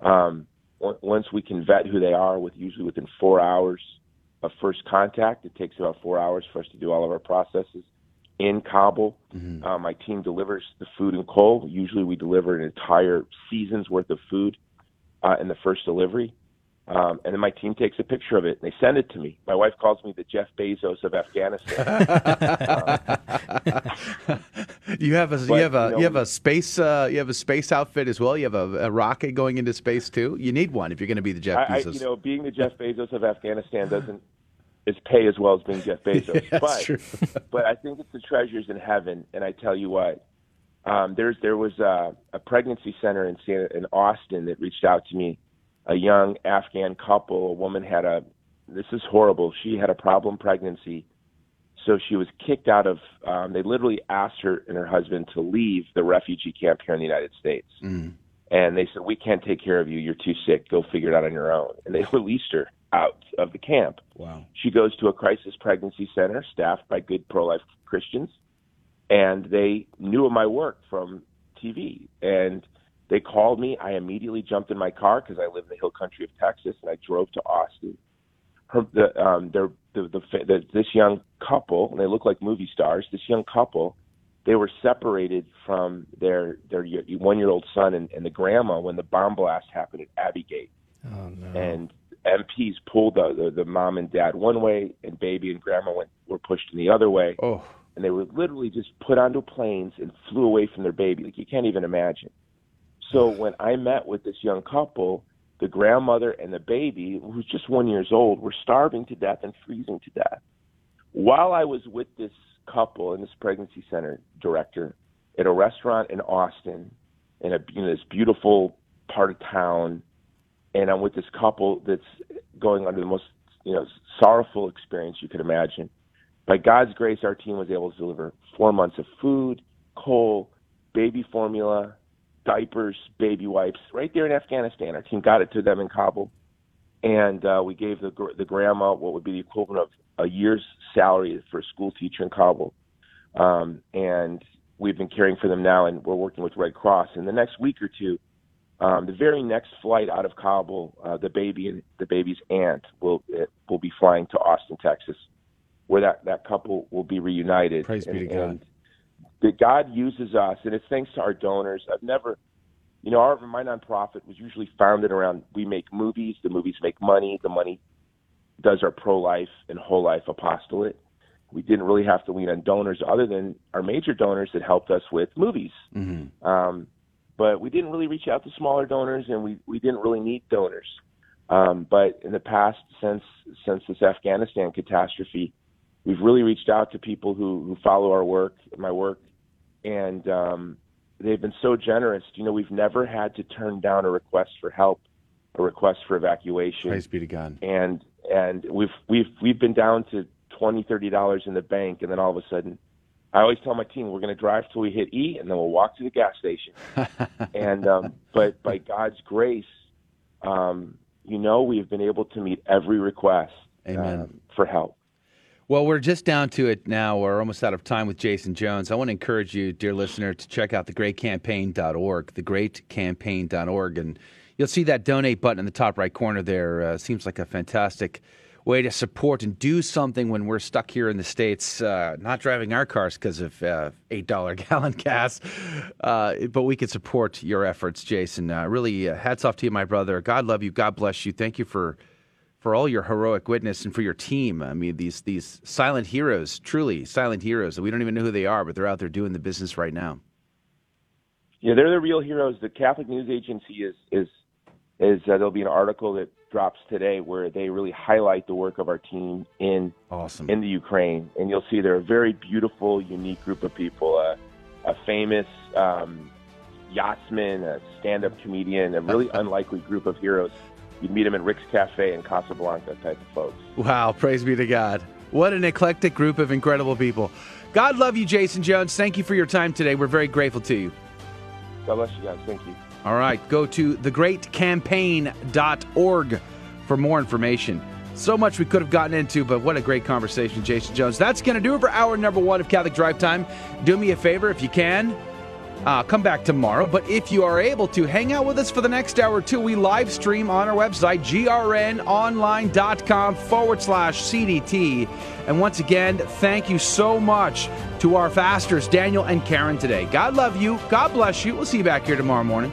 Um, on- once we can vet who they are, with usually within four hours of first contact, it takes about four hours for us to do all of our processes in Kabul. Uh, my team delivers the food and coal. Usually, we deliver an entire season's worth of food uh, in the first delivery. Um, and then my team takes a picture of it and they send it to me. My wife calls me the Jeff Bezos of Afghanistan. You have a But, you have a you know, you have a space uh, you have a space outfit as well. You have a, a rocket going into space too. You need one if you're going to be the Jeff I, I, Bezos. you know, being the Jeff Bezos of Afghanistan doesn't is pay as well as being Jeff *laughs* Bezos. Yeah, but *laughs* but I think it's the treasures in heaven. And I tell you what, um, there's there was a, a pregnancy center in San, in Austin that reached out to me. A young Afghan couple, a woman had a this is horrible. She had a problem pregnancy, so she was kicked out of. Um, they literally asked her and her husband to leave the refugee camp here in the United States Mm. and they said we can't take care of you you're too sick go figure it out on your own and they *laughs* released her out of the camp wow she goes to a crisis pregnancy center staffed by good pro-life christians and they knew of my work from tv and they called me i immediately jumped in my car because i live in the hill country of texas and i drove to austin her the um their the, the, the this young couple and they look like movie stars this young couple they were separated from their their one year old son and, and the grandma when the bomb blast happened at Abbey Gate. Oh no. And MPs pulled the, the the mom and dad one way, and baby and grandma went were pushed in the other way. Oh. And they were literally just put onto planes and flew away from their baby. Like you can't even imagine. So when I met with this young couple, the grandmother and the baby, who's just one years old, were starving to death and freezing to death. While I was with this couple and this pregnancy center director at a restaurant in Austin, in a you know, this beautiful part of town, and I'm with this couple that's going under the most you know sorrowful experience you could imagine. By God's grace, our team was able to deliver four months of food, coal, baby formula, diapers, baby wipes, right there in Afghanistan. Our team got it to them in Kabul, and uh, we gave the the grandma what would be the equivalent of a year's salary for a school teacher in Kabul. Um, and we've been caring for them now, and we're working with Red Cross. In the next week or two, um, the very next flight out of Kabul, uh, the baby and the baby's aunt will it, will be flying to Austin, Texas, where that that couple will be reunited. Praise be to God. And that God uses us, and it's thanks to our donors. I've never, you know, our my nonprofit was usually founded around we make movies, the movies make money, the money does our pro life and whole life apostolate. We didn't really have to lean on donors other than our major donors that helped us with movies. Mm-hmm. Um, but we didn't really reach out to smaller donors, and we we didn't really need donors. Um, but in the past, since since this Afghanistan catastrophe, we've really reached out to people who who follow our work, my work, and um, they've been so generous. You know, we've never had to turn down a request for help, a request for evacuation. Praise be to God. And and we've we've we've been down to twenty thirty dollars in the bank, and then all of a sudden, I always tell my team we're going to drive till we hit E, and then we'll walk to the gas station. *laughs* and um, but by God's grace, um, you know, we've been able to meet every request Amen. um, for help. Well, we're just down to it now. We're almost out of time with Jason Jones. I want to encourage you, dear listener, to check out thegreatcampaign.org, thegreatcampaign.org, and you'll see that donate button in the top right corner there. Uh, seems like a fantastic way to support and do something when we're stuck here in the States, uh, not driving our cars because of uh, $8 *laughs* gallon gas. Uh, but we can support your efforts, Jason. Uh, really, uh, hats off to you, my brother. God love you. God bless you. Thank you for for all your heroic witness and for your team. I mean, these these silent heroes, truly silent heroes. We don't even know who they are, but they're out there doing the business right now. Yeah, they're the real heroes. The Catholic News Agency is is is uh, there'll be an article that drops today where they really highlight the work of our team in awesome in the Ukraine, and you'll see they're a very beautiful, unique group of people. Uh, a famous um, yachtsman, a stand-up comedian, a really *laughs* unlikely group of heroes. You'd meet them in Rick's Cafe in Casablanca type of folks. Wow, praise be to God. What an eclectic group of incredible people. God love you, Jason Jones. Thank you for your time today. We're very grateful to you. God bless you guys. Thank you. All right, go to thegreatcampaign.org for more information. So much we could have gotten into, but what a great conversation, Jason Jones. That's going to do it for hour number one of Catholic Drive Time. Do me a favor if you can. Uh, come back tomorrow, but if you are able to, hang out with us for the next hour two. We live stream on our website, grnonline.com forward slash CDT. And once again, thank you so much to our fasters, Daniel and Karen, today. God love you. God bless you. We'll see you back here tomorrow morning.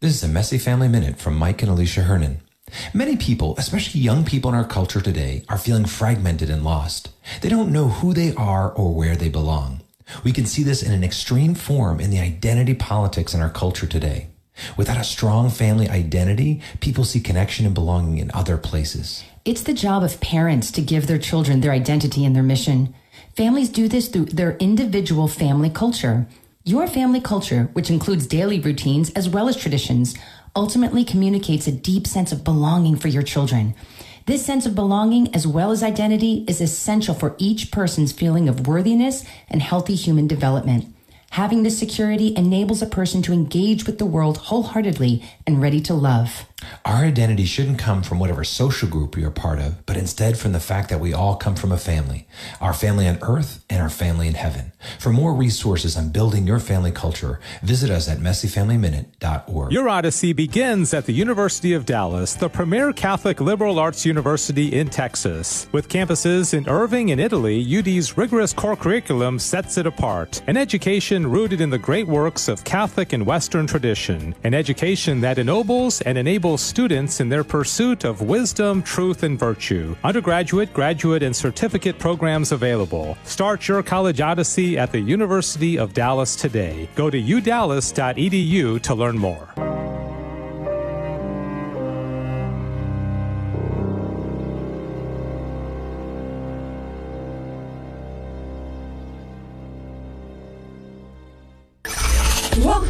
This is a Messy Family Minute from Mike and Alicia Hernon. Many people, especially young people in our culture today, are feeling fragmented and lost. They don't know who they are or where they belong. We can see this in an extreme form in the identity politics in our culture today. Without a strong family identity, people see connection and belonging in other places. It's the job of parents to give their children their identity and their mission. Families do this through their individual family culture. Your family culture, which includes daily routines as well as traditions, ultimately communicates a deep sense of belonging for your children. This sense of belonging, as well as identity, is essential for each person's feeling of worthiness and healthy human development. Having this security enables a person to engage with the world wholeheartedly and ready to love. Our identity shouldn't come from whatever social group we are part of, but instead from the fact that we all come from a family, our family on earth and our family in heaven. For more resources on building your family culture, visit us at messyfamilyminute.org. Your odyssey begins at the University of Dallas, the premier Catholic liberal arts university in Texas. With campuses in Irving and Italy, UD's rigorous core curriculum sets it apart. An education rooted in the great works of Catholic and Western tradition. An education that ennobles and enables students in their pursuit of wisdom, truth, and virtue. Undergraduate, graduate, and certificate programs available. Start your college odyssey at the University of Dallas today. Go to udallas.edu to learn more.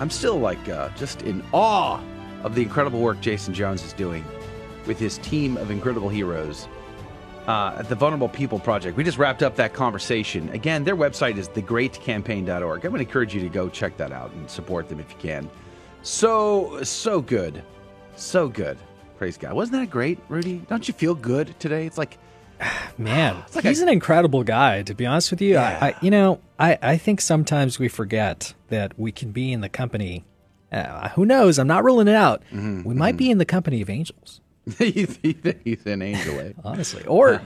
I'm still like uh, just in awe of the incredible work Jason Jones is doing with his team of incredible heroes uh, at the Vulnerable People Project. We just wrapped up that conversation. Again, their website is thegreatcampaign.org. I'm going to encourage you to go check that out and support them if you can. So, so good. So good. Praise God. Wasn't that great, Rudy? Don't you feel good today? It's like, *sighs* man, like he's a, an incredible guy. To be honest with you, yeah. I, I, you know, I, I think sometimes we forget that we can be in the company. Uh, who knows? I'm not ruling it out. Mm-hmm, we might mm-hmm. be in the company of angels. *laughs* he's, he's an angel, eh? *laughs* honestly. Or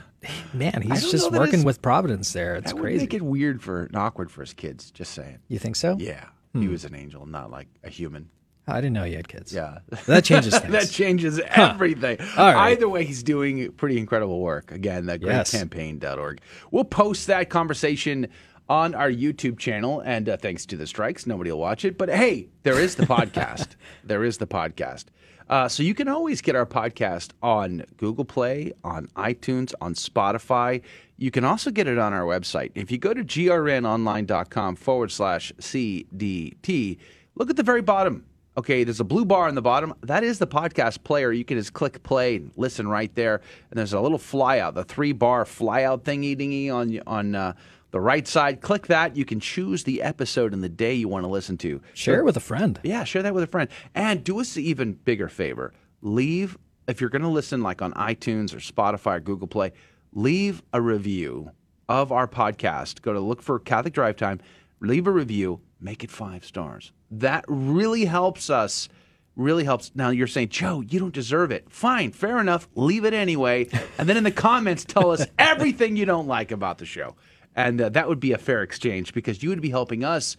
man, he's just working with Providence there. It's crazy. Make it weird for and awkward for his kids. Just saying. You think so? Yeah, hmm. he was an angel, not like a human. I didn't know you had kids. Yeah. That changes *laughs* things. that changes everything. Right. Either way, he's doing pretty incredible work. Again, that greatcampaign.org. We'll post that conversation on our YouTube channel. And uh, thanks to the strikes, nobody will watch it. But hey, there is the podcast. *laughs* there is the podcast. Uh, so you can always get our podcast on Google Play, on iTunes, on Spotify. You can also get it on our website. If you go to grnonline.com forward slash CDT, look at the very bottom Okay, there's a blue bar on the bottom. That is the podcast player. You can just click play and listen right there. And there's a little flyout, the three bar flyout thingy dingy on on uh, the right side. Click that. You can choose the episode and the day you want to listen to. Share it with a friend. Yeah, share that with a friend. And do us an even bigger favor. Leave if you're going to listen like on iTunes or Spotify or Google Play. Leave a review of our podcast. Go to look for Catholic Drive Time. Leave a review. Make it five stars that really helps us. Really helps. Now you're saying, Joe, you don't deserve it. Fine, fair enough. Leave it anyway. *laughs* And then in the comments, tell us everything you don't like about the show. And uh, that would be a fair exchange because you would be helping us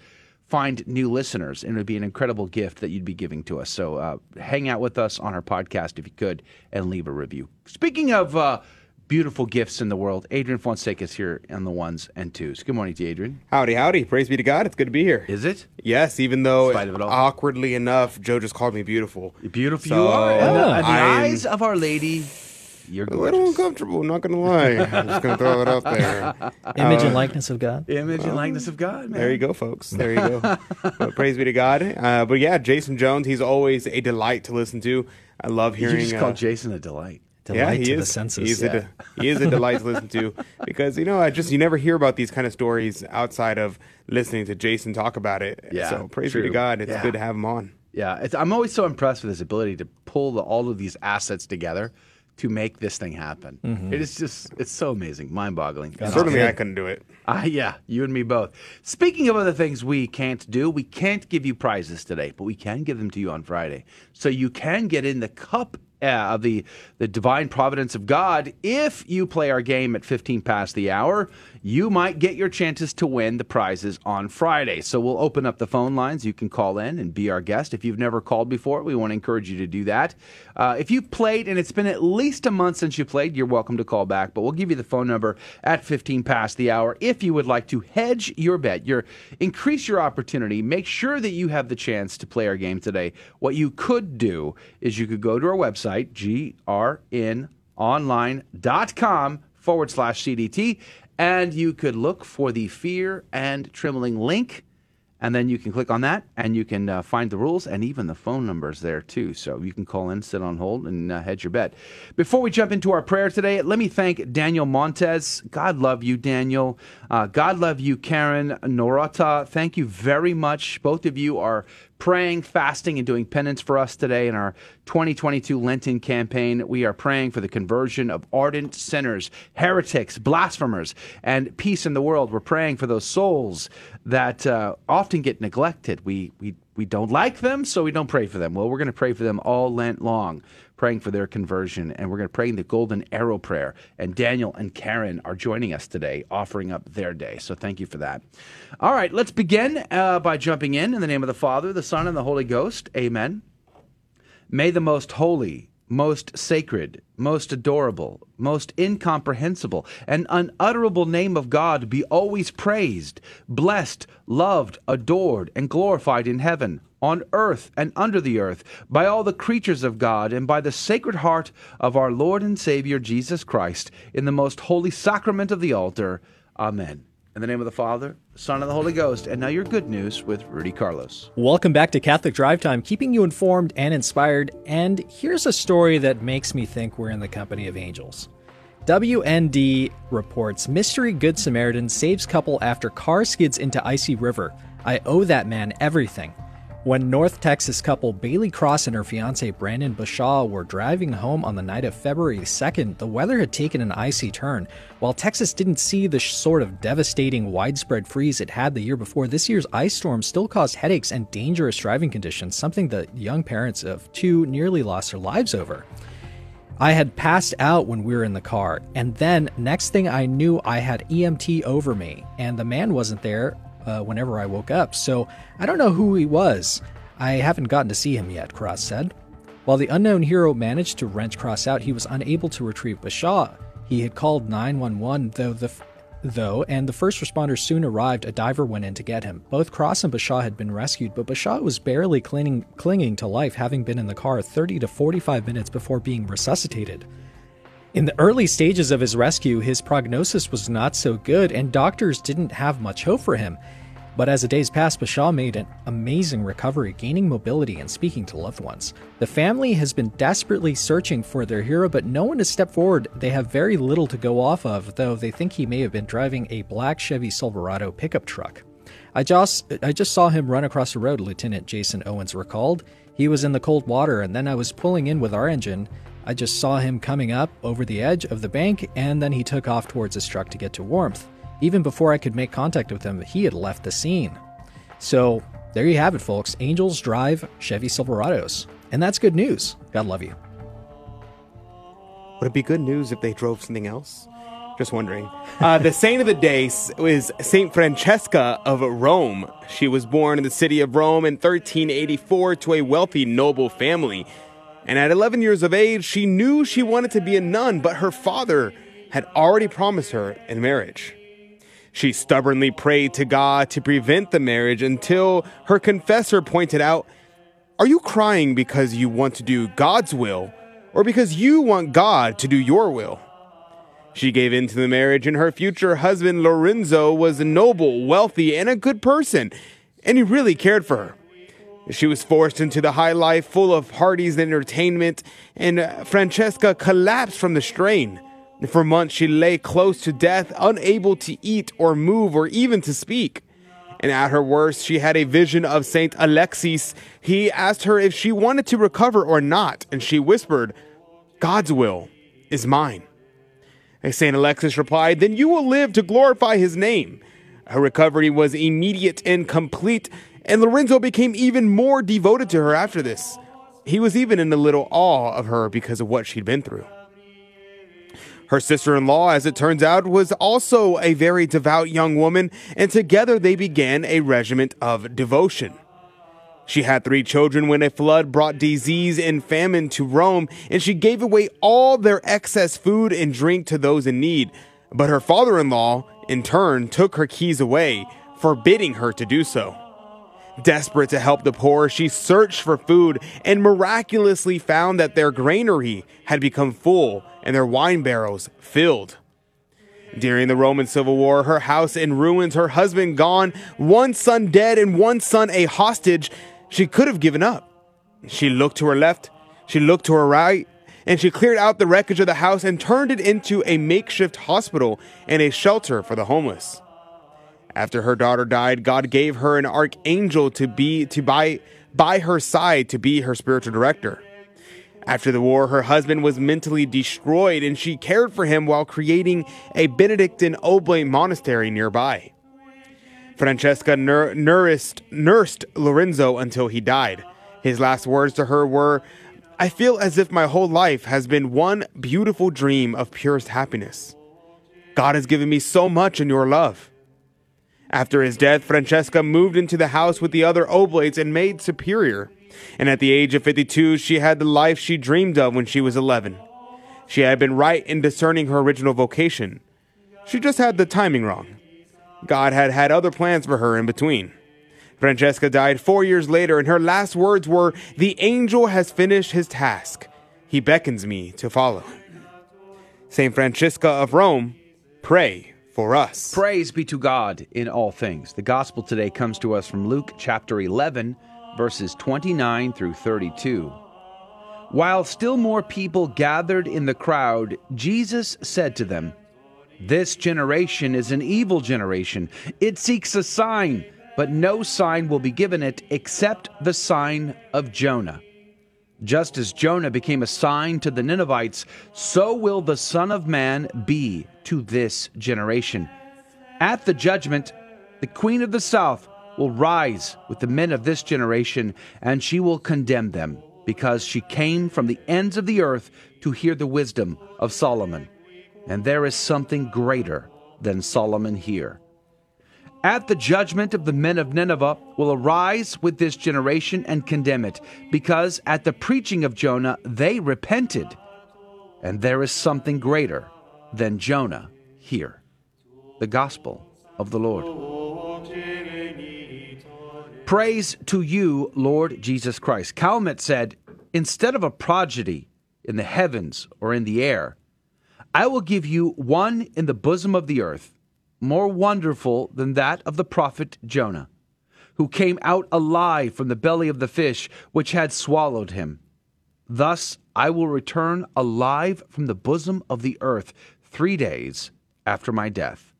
find new listeners, and it would be an incredible gift that you'd be giving to us. So uh, hang out with us on our podcast if you could and leave a review. Speaking of uh, beautiful gifts in the world. Adrian Fonseca is here on the ones and twos. Good morning to you, Adrian. Howdy, howdy. Praise be to God. It's good to be here. Is it? Yes, even though awkwardly enough, Joe just called me beautiful. Beautiful so, you are. In the, in the eyes of Our Lady, you're gorgeous. A little uncomfortable, not going to lie. *laughs* I'm just going to throw it out there. *laughs* Image uh, and likeness of God. Image and likeness of God, man. There you go, folks. There you go. *laughs* praise be to God. Uh, but yeah, Jason Jones, he's always a delight to listen to. I love hearing. You just called uh, Jason a delight delight yeah, he to is. the senses. He's, yeah. a, he is a delight to listen to *laughs* because you know I just you never hear about these kind of stories outside of listening to Jason talk about it. Yeah, so praise true. be to God. It's yeah. good to have him on. Yeah, I'm always so impressed with his ability to pull the, all of these assets together to make this thing happen. Mm-hmm. It is just it's so amazing, mind-boggling. Certainly, I couldn't do it. Uh, yeah, you and me both. Speaking of other things we can't do, we can't give you prizes today, but we can give them to you on Friday. So you can get in the cup uh, of the, the divine providence of God. If you play our game at 15 past the hour, you might get your chances to win the prizes on Friday. So we'll open up the phone lines. You can call in and be our guest. If you've never called before, we want to encourage you to do that. Uh, if you've played and it's been at least a month since you played, you're welcome to call back. But we'll give you the phone number at 15 past the hour if you would like to hedge your bet, your increase your opportunity. Make sure that you have the chance to play our game today. What you could do is you could go to our website, grnonline.com forward slash CDT and you could look for the Fear and Trembling link, and then you can click on that, and you can uh, find the rules and even the phone numbers there too. So you can call in, sit on hold, and uh, hedge your bet. Before we jump into our prayer today, let me thank Daniel Montez. God love you, Daniel. Uh, God love you, Karen Norata. Thank you very much. Both of you are praying, fasting, and doing penance for us today in our 2022 Lenten campaign. We are praying for the conversion of ardent sinners, heretics, blasphemers, and peace in the world. We're praying for those souls that uh, often get neglected. We, we, we don't like them, so we don't pray for them. Well, we're going to pray for them all Lent long praying for their conversion. And we're going to pray the Golden Arrow Prayer. And Daniel and Karen are joining us today, offering up their day. So thank you for that. All right, let's begin uh, by jumping in in the name of the Father, the Son, and the Holy Ghost. Amen. May the most holy, most sacred, most adorable, most incomprehensible, and unutterable name of God be always praised, blessed, loved, adored, and glorified in heaven, on earth, and under the earth, by all the creatures of God, and by the sacred heart of our Lord and Savior Jesus Christ, in the most holy sacrament of the altar. Amen. In the name of the Father, Son, and the Holy Ghost. And now your good news with Rudy Carlos. Welcome back to Catholic Drive Time, keeping you informed and inspired. And here's a story that makes me think we're in the company of angels. WND reports Mystery Good Samaritan saves couple after car skids into icy river. I owe that man everything. When North Texas couple Bailey Cross and her fiance Brandon Bashaw were driving home on the night of February 2nd, the weather had taken an icy turn. While Texas didn't see the sort of devastating widespread freeze it had the year before, this year's ice storm still caused headaches and dangerous driving conditions, something the young parents of two nearly lost their lives over. I had passed out when we were in the car, and then next thing I knew, I had EMT over me, and the man wasn't there uh, whenever I woke up, so I don't know who he was. I haven't gotten to see him yet, Cross said. While the unknown hero managed to wrench Cross out, he was unable to retrieve Bashaw. He had called 911, though the though, and the first responders soon arrived. A diver went in to get him. Both Cross and Bashaw had been rescued, but Bashaw was barely clinging, clinging to life, having been in the car 30 to 45 minutes before being resuscitated. In the early stages of his rescue, his prognosis was not so good, and doctors didn't have much hope for him. But as the days passed, Bashaw made an amazing recovery, gaining mobility and speaking to loved ones. The family has been desperately searching for their hero, but no one has stepped forward. They have very little to go off of, though they think he may have been driving a black Chevy Silverado pickup truck. I just, I just saw him run across the road, Lieutenant Jason Owens recalled. He was in the cold water, and then I was pulling in with our engine. I just saw him coming up over the edge of the bank, and then he took off towards his truck to get to warmth. Even before I could make contact with him, he had left the scene. So, there you have it, folks. Angels drive Chevy Silverados. And that's good news. God love you. Would it be good news if they drove something else? Just wondering. Uh, the *laughs* saint of the day is Saint Francesca of Rome. She was born in the city of Rome in 1384 to a wealthy noble family. And at 11 years of age, she knew she wanted to be a nun, but her father had already promised her in marriage. She stubbornly prayed to God to prevent the marriage until her confessor pointed out, Are you crying because you want to do God's will or because you want God to do your will? She gave in to the marriage, and her future husband Lorenzo was noble, wealthy, and a good person, and he really cared for her. She was forced into the high life full of parties and entertainment, and Francesca collapsed from the strain. For months, she lay close to death, unable to eat or move or even to speak. And at her worst, she had a vision of Saint Alexis. He asked her if she wanted to recover or not, and she whispered, God's will is mine. Saint Alexis replied, Then you will live to glorify his name. Her recovery was immediate and complete, and Lorenzo became even more devoted to her after this. He was even in a little awe of her because of what she'd been through. Her sister in law, as it turns out, was also a very devout young woman, and together they began a regiment of devotion. She had three children when a flood brought disease and famine to Rome, and she gave away all their excess food and drink to those in need. But her father in law, in turn, took her keys away, forbidding her to do so. Desperate to help the poor, she searched for food and miraculously found that their granary had become full and their wine barrels filled. During the Roman Civil War, her house in ruins, her husband gone, one son dead, and one son a hostage, she could have given up. She looked to her left, she looked to her right, and she cleared out the wreckage of the house and turned it into a makeshift hospital and a shelter for the homeless. After her daughter died, God gave her an archangel to be to by by her side to be her spiritual director. After the war, her husband was mentally destroyed and she cared for him while creating a Benedictine Oblate monastery nearby. Francesca nur- nourished, nursed Lorenzo until he died. His last words to her were, I feel as if my whole life has been one beautiful dream of purest happiness. God has given me so much in your love. After his death, Francesca moved into the house with the other oblates and made superior. And at the age of 52, she had the life she dreamed of when she was 11. She had been right in discerning her original vocation. She just had the timing wrong. God had had other plans for her in between. Francesca died four years later, and her last words were The angel has finished his task. He beckons me to follow. St. Francisca of Rome, pray for us. Praise be to God in all things. The gospel today comes to us from Luke chapter 11, verses 29 through 32. While still more people gathered in the crowd, Jesus said to them, This generation is an evil generation. It seeks a sign, but no sign will be given it except the sign of Jonah. Just as Jonah became a sign to the Ninevites, so will the Son of Man be to this generation. At the judgment, the Queen of the South will rise with the men of this generation, and she will condemn them, because she came from the ends of the earth to hear the wisdom of Solomon. And there is something greater than Solomon here. At the judgment of the men of Nineveh will arise with this generation and condemn it, because at the preaching of Jonah they repented. And there is something greater than Jonah here. The gospel of the Lord. Praise to you, Lord Jesus Christ. Calmet said, Instead of a prodigy in the heavens or in the air, I will give you one in the bosom of the earth, more wonderful than that of the prophet Jonah, who came out alive from the belly of the fish which had swallowed him. Thus I will return alive from the bosom of the earth three days after my death.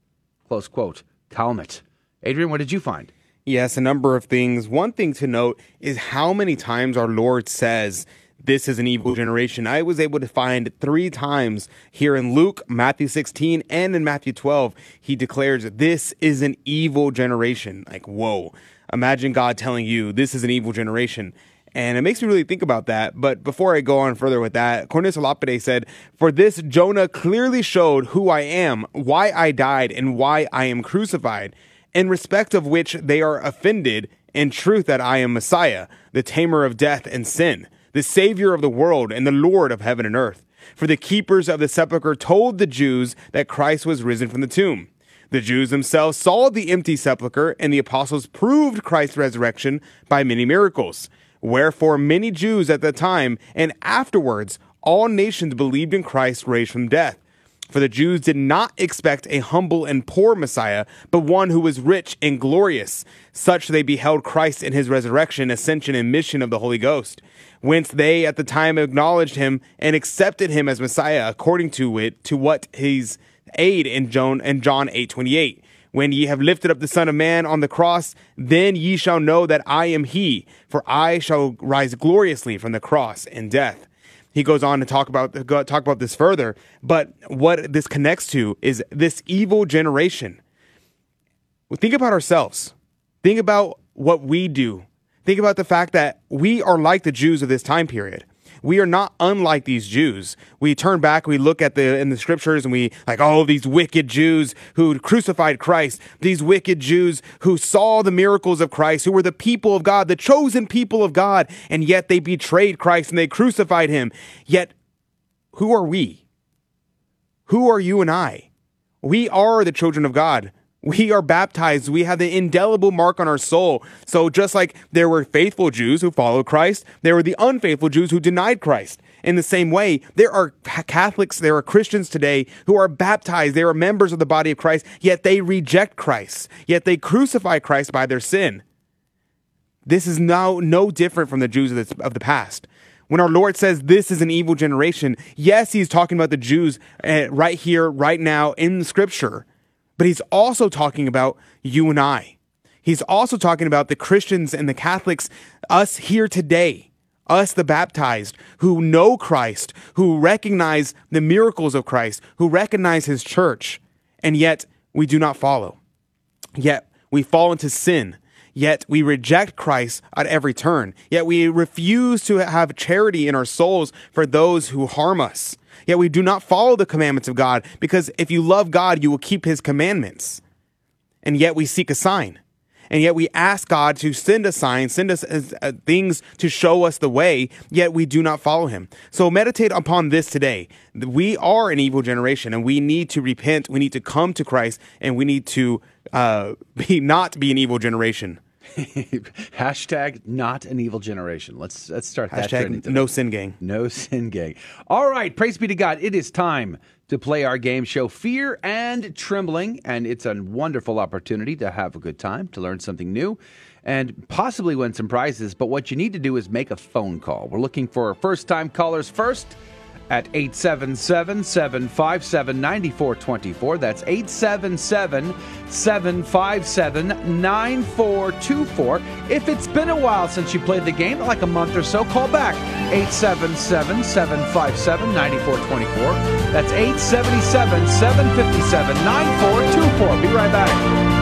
Close quote. Calmet. Adrian, what did you find? Yes, a number of things. One thing to note is how many times our Lord says, This is an evil generation. I was able to find three times here in Luke, Matthew 16, and in Matthew 12. He declares, This is an evil generation. Like, whoa. Imagine God telling you, This is an evil generation. And it makes me really think about that. But before I go on further with that, Cornelius Lapide said, For this Jonah clearly showed who I am, why I died, and why I am crucified in respect of which they are offended in truth that I am Messiah, the tamer of death and sin, the Savior of the world, and the Lord of heaven and earth. For the keepers of the sepulchre told the Jews that Christ was risen from the tomb. The Jews themselves saw the empty sepulchre, and the apostles proved Christ's resurrection by many miracles. Wherefore, many Jews at the time and afterwards, all nations believed in Christ raised from death. For the Jews did not expect a humble and poor Messiah, but one who was rich and glorious. Such they beheld Christ in his resurrection, ascension, and mission of the Holy Ghost. Whence they at the time acknowledged him and accepted him as Messiah according to it, to what his aid in John and John 8:28. When ye have lifted up the Son of Man on the cross, then ye shall know that I am he, for I shall rise gloriously from the cross and death he goes on to talk about talk about this further. But what this connects to is this evil generation. Think about ourselves. Think about what we do. Think about the fact that we are like the Jews of this time period. We are not unlike these Jews. We turn back, we look at the in the scriptures and we like, oh, these wicked Jews who crucified Christ, these wicked Jews who saw the miracles of Christ, who were the people of God, the chosen people of God, and yet they betrayed Christ and they crucified him. Yet who are we? Who are you and I? We are the children of God. We are baptized. We have the indelible mark on our soul. So just like there were faithful Jews who followed Christ, there were the unfaithful Jews who denied Christ. In the same way, there are Catholics, there are Christians today who are baptized. They are members of the body of Christ, yet they reject Christ. Yet they crucify Christ by their sin. This is now no different from the Jews of the, of the past. When our Lord says this is an evil generation, yes, he's talking about the Jews uh, right here, right now in the scripture but he's also talking about you and I. He's also talking about the Christians and the Catholics, us here today, us the baptized, who know Christ, who recognize the miracles of Christ, who recognize his church, and yet we do not follow. Yet we fall into sin. Yet we reject Christ at every turn. Yet we refuse to have charity in our souls for those who harm us. Yet we do not follow the commandments of God because if you love God, you will keep his commandments. And yet we seek a sign. And yet we ask God to send us signs, send us uh, things to show us the way, yet we do not follow him. So meditate upon this today. We are an evil generation and we need to repent. We need to come to Christ and we need to uh, *laughs* be not be an evil generation. *laughs* Hashtag not an evil generation. Let's let's start that Hashtag trending today. no sin gang. No *laughs* sin gang. All right, praise be to God. It is time to play our game show, Fear and Trembling, and it's a wonderful opportunity to have a good time, to learn something new, and possibly win some prizes. But what you need to do is make a phone call. We're looking for first time callers first at 877 757 9424. That's 877 757 9424. If it's been a while since you played the game, like a month or so, call back 877 757 9424. That's 877 757 9424. Be right back.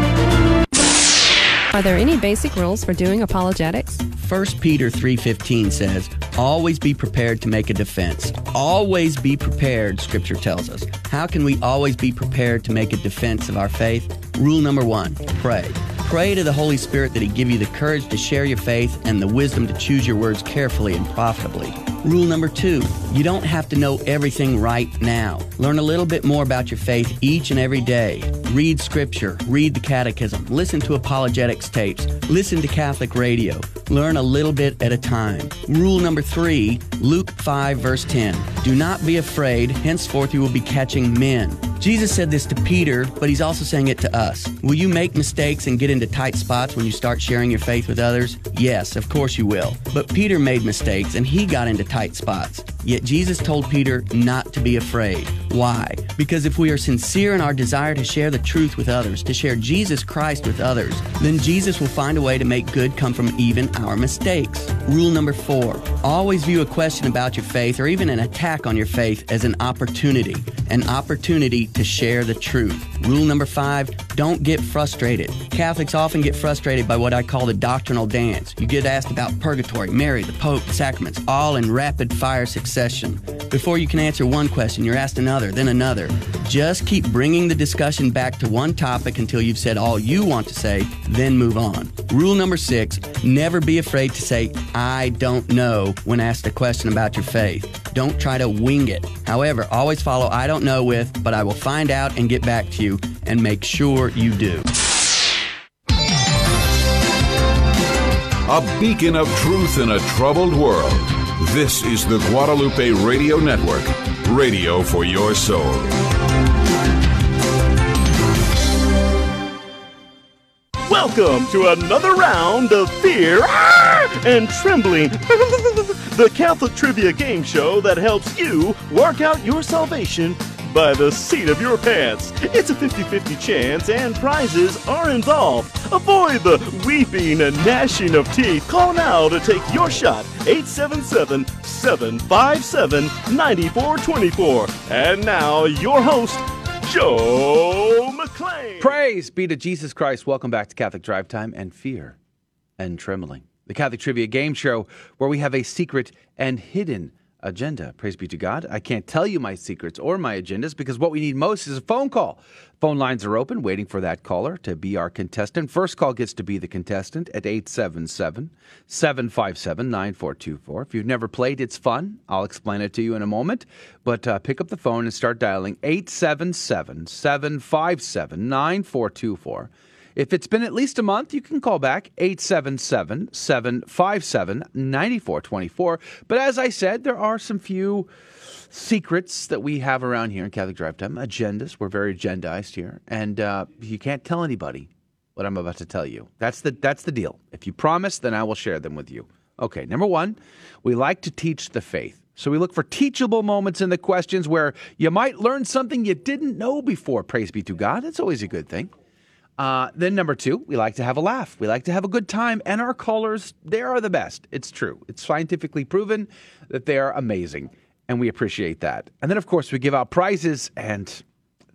Are there any basic rules for doing apologetics? 1 Peter 3:15 says, "Always be prepared to make a defense." Always be prepared, scripture tells us. How can we always be prepared to make a defense of our faith? Rule number 1, pray. Pray to the Holy Spirit that he give you the courage to share your faith and the wisdom to choose your words carefully and profitably. Rule number 2, you don't have to know everything right now. Learn a little bit more about your faith each and every day. Read scripture, read the catechism, listen to apologetics tapes, listen to Catholic radio. Learn a little bit at a time. Rule number three, Luke 5, verse 10. Do not be afraid, henceforth you will be catching men. Jesus said this to Peter, but he's also saying it to us. Will you make mistakes and get into tight spots when you start sharing your faith with others? Yes, of course you will. But Peter made mistakes and he got into tight spots. Yet Jesus told Peter not to be afraid. Why? Because if we are sincere in our desire to share the truth with others, to share Jesus Christ with others, then Jesus will find a way to make good come from even our mistakes. Rule number four always view a question about your faith or even an attack on your faith as an opportunity, an opportunity to share the truth. Rule number five don't get frustrated. Catholics often get frustrated by what I call the doctrinal dance. You get asked about purgatory, Mary, the Pope, the sacraments, all in rapid fire succession. Before you can answer one question, you're asked another, then another. Just keep bringing the discussion back to one topic until you've said all you want to say, then move on. Rule number six never be afraid to say, I don't know, when asked a question about your faith. Don't try to wing it. However, always follow I don't know with, but I will find out and get back to you, and make sure you do. A beacon of truth in a troubled world. This is the Guadalupe Radio Network, radio for your soul. Welcome to another round of Fear ah! and Trembling, *laughs* the Catholic trivia game show that helps you work out your salvation by the seat of your pants. It's a 50 50 chance, and prizes are involved. Avoid the weeping and gnashing of teeth. Call now to take your shot 877 757 9424. And now, your host, Joe McClane. Praise be to Jesus Christ. Welcome back to Catholic Drive Time and Fear and Trembling, the Catholic Trivia Game Show where we have a secret and hidden agenda. Praise be to God. I can't tell you my secrets or my agendas because what we need most is a phone call. Phone lines are open, waiting for that caller to be our contestant. First call gets to be the contestant at 877 757 9424. If you've never played, it's fun. I'll explain it to you in a moment. But uh, pick up the phone and start dialing 877 757 9424. If it's been at least a month, you can call back 877 757 9424. But as I said, there are some few secrets that we have around here in Catholic Drive Time, agendas. We're very agendized here. And uh, you can't tell anybody what I'm about to tell you. That's the, that's the deal. If you promise, then I will share them with you. Okay, number one, we like to teach the faith. So we look for teachable moments in the questions where you might learn something you didn't know before. Praise be to God. That's always a good thing. Uh, then number two, we like to have a laugh. We like to have a good time, and our callers, they are the best. It's true. It's scientifically proven that they are amazing, and we appreciate that. And then, of course, we give out prizes, and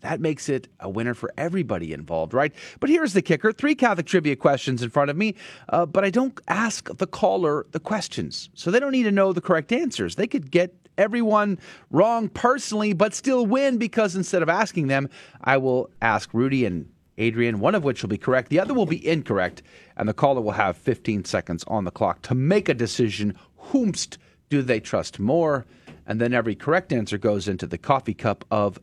that makes it a winner for everybody involved, right? But here's the kicker three Catholic trivia questions in front of me, uh, but I don't ask the caller the questions. So they don't need to know the correct answers. They could get everyone wrong personally, but still win because instead of asking them, I will ask Rudy and Adrian, one of which will be correct, the other will be incorrect, and the caller will have 15 seconds on the clock to make a decision. Whomst do they trust more? And then every correct answer goes into the coffee cup of